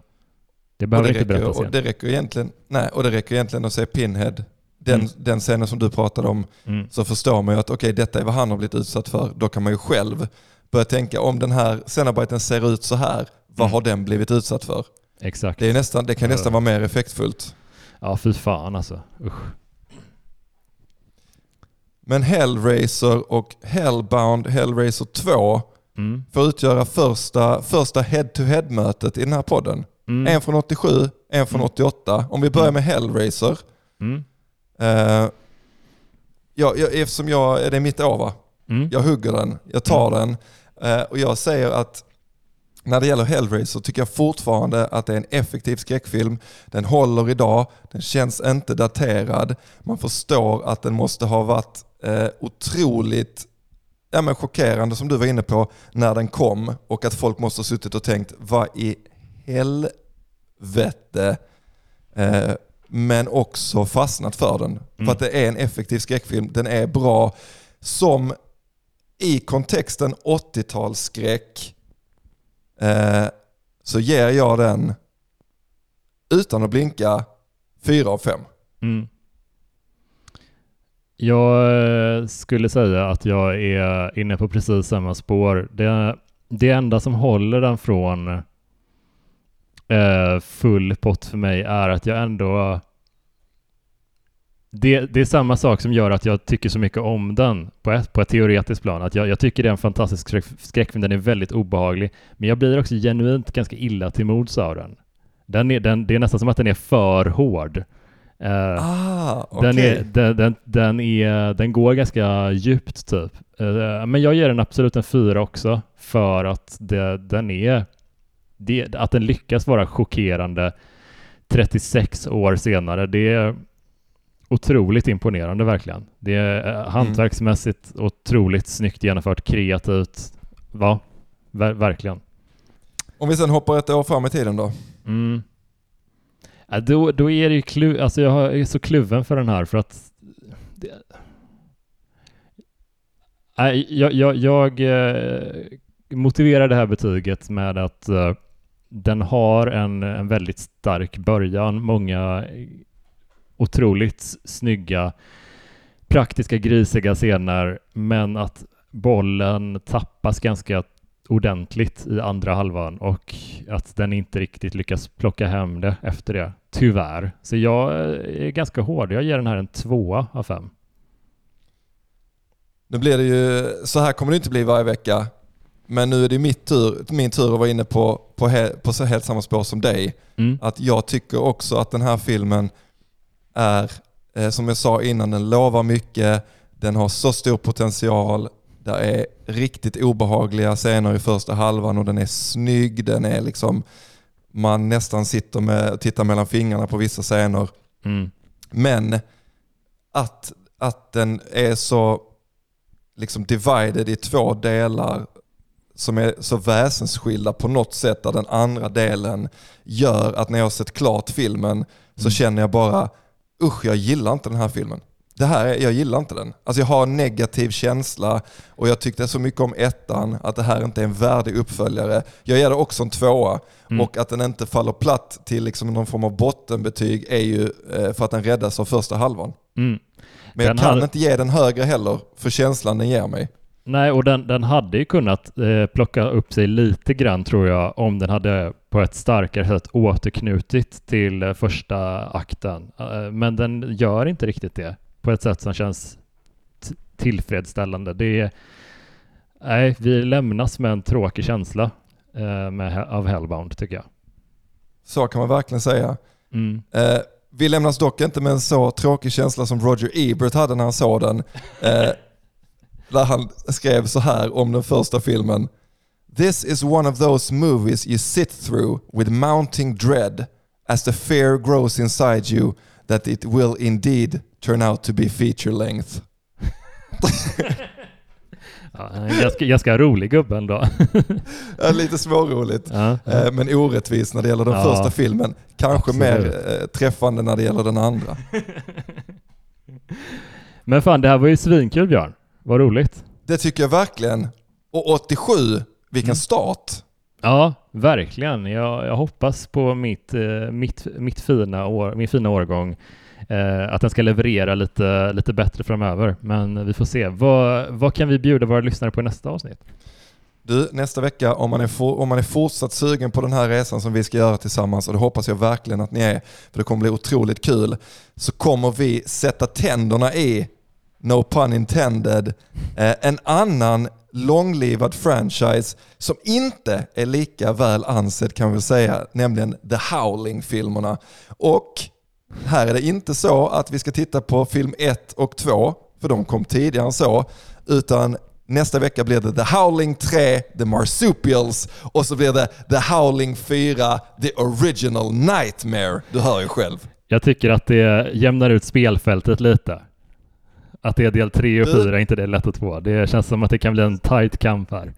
Det Och behöver det, inte räcker, berättas och det räcker egentligen, nej, och det räcker egentligen att se Pinhead, den, Mm. den scenen som du pratade om, Mm. så förstår man ju att okej, detta är vad han har blivit utsatt för. Då kan man ju själv börja tänka, om den här Cenobiten ser ut så här, vad Mm. har den blivit utsatt för? Exakt. Det, är nästan, det kan Ja. nästan vara mer effektfullt. Ja, fy fan alltså. Usch. Men Hellraiser och Hellbound Hellraiser 2 Mm. får utgöra första, första head-to-head-mötet i den här podden. Mm. En från 87, en från Mm. 88. Om vi börjar med Hellraiser. Mm. Eh, ja, jag, eftersom jag, det är mitt år va? Mm. Jag hugger den, jag tar den eh, och jag säger att när det gäller Hellraiser tycker jag fortfarande att det är en effektiv skräckfilm. Den håller idag, den känns inte daterad. Man förstår att den måste ha varit eh, otroligt ja, men chockerande som du var inne på när den kom och att folk måste ha suttit och tänkt vad i helvete eh, men också fastnat för den. Mm. För att det är en effektiv skräckfilm, den är bra som i kontexten 80-talsskräck eh, så ger jag den utan att blinka 4 av 5. Mm. Jag eh, skulle säga att jag är inne på precis samma spår. Det, det enda som håller den från eh, full pott för mig är att jag ändå... Det, det är samma sak som gör att jag tycker så mycket om den på ett, på ett teoretiskt plan. Att jag, jag tycker det är en fantastisk skräck, skräckfilm, den är väldigt obehaglig. Men jag blir också genuint ganska illa till mods av den. den, är, den det är nästan som att den är för hård. Eh, Ah, okej. den, är, den, den, den, är, den går ganska djupt typ. Eh, men jag ger den absolut en fyra också för att det, den är det, att den lyckas vara chockerande 36 år senare. Det är otroligt imponerande verkligen. Det är eh, hantverksmässigt otroligt snyggt genomfört, kreativt. Va? Ver, verkligen. Om vi sen hoppar ett år fram i tiden då. Mm. Ja, då, då är det ju klu, alltså jag är så kluven för den här för att det, Nej, jag, jag, jag eh, motiverar det här betyget med att eh, den har en, en väldigt stark början, många otroligt snygga praktiska grisiga scener, men att bollen tappas ganska ordentligt i andra halvan och att den inte riktigt lyckas plocka hem det efter det, tyvärr. Så jag eh, är ganska hård. Jag ger den här en tvåa av fem. Nu blir det ju, så här kommer det inte bli varje vecka, men nu är det mitt tur, min tur att vara inne på, på, he, på så helt samma spår som dig. Mm. Att jag tycker också att den här filmen är, eh, som jag sa innan, den lovar mycket, den har så stor potential, det är riktigt obehagliga scener i första halvan och den är snygg, den är liksom, man nästan sitter med, tittar mellan fingrarna på vissa scener. Mm. Men att, att den är så liksom divided i två delar som är så väsensskilda på något sätt där den andra delen gör att när jag har sett klart filmen så Mm. känner jag bara usch jag gillar inte den här filmen. Det här är, jag gillar inte den. Alltså jag har en negativ känsla och jag tyckte så mycket om ettan att det här inte är en värdig uppföljare. Jag ger det också en tvåa Mm. och att den inte faller platt till liksom någon form av bottenbetyg är ju eh, för att den räddas av första halvan. Mm. Men jag Den kan hade- inte ge den högre heller för känslan den ger mig. Nej, och den, den hade ju kunnat eh, plocka upp sig lite grann tror jag om den hade på ett starkare sätt återknutit till eh, första akten. Eh, men den gör inte riktigt det på ett sätt som känns tillfredsställande. Det är, nej, vi lämnas med en tråkig känsla eh, med, av Hellbound tycker jag. Så kan man verkligen säga. Mm. Eh, vi lämnas dock inte med en så tråkig känsla som Roger Ebert hade när han såg den. Där han skrev så här om den första filmen. This is one of those movies you sit through with mounting dread as the fear grows inside you that it will indeed turn out to be feature length. Ja, ganska, ganska rolig gubbe ändå. Ja, lite småroligt. ja, ja. Eh, Men orättvis när det gäller den Ja. första filmen. Kanske Absolut. mer eh, träffande när det gäller den andra. Men fan, det här var ju svinkul Björn. Vad roligt. Det tycker jag verkligen. Och 87, vilken Mm. start. Ja, verkligen. Jag, jag hoppas på mitt, eh, mitt, mitt fina år, min fina årgång. Eh, att den ska leverera lite, lite bättre framöver. Men vi får se. Vad, vad kan vi bjuda våra lyssnare på i nästa avsnitt? Du, nästa vecka om man, är for, om man är fortsatt sugen på den här resan som vi ska göra tillsammans, och det hoppas jag verkligen att ni är, för det kommer bli otroligt kul, så kommer vi sätta tänderna i, no pun intended, eh, en annan långlivad franchise som inte är lika väl ansedd kan vi säga, nämligen The Howling-filmerna. Och här är det inte så att vi ska titta på film 1 och 2, för de kom tidigare än så, utan nästa vecka blir det The Howling 3, The Marsupials och så blir det The Howling 4, The Original Nightmare. Du hör ju själv. Jag tycker att det jämnar ut spelfältet lite. Att det är del 3 och Du- 4, inte del 1 och 2. Det känns som att det kan bli en tight kamp här.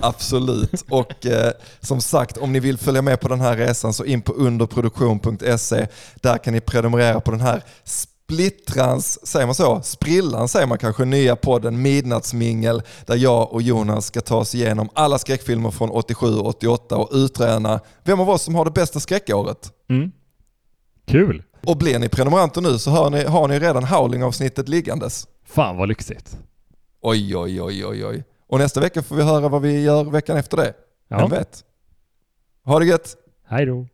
Absolut. Och eh, som sagt, om ni vill följa med på den här resan så in på underproduktion.se. Där kan ni prenumerera på den här splittrans, säger man så? Sprillan säger man kanske, nya podden Midnattsmingel där jag och Jonas ska ta oss igenom alla skräckfilmer från 87 och 88 och utröna vem av oss som har det bästa skräckåret. Mm. Kul! Och blir ni prenumeranter nu så hör ni, har ni redan Howling-avsnittet liggandes. Fan vad lyxigt. Oj, oj, oj, oj, oj. Och nästa vecka får vi höra vad vi gör veckan efter det. Ja. Vem vet? Ha det gött! Hej då!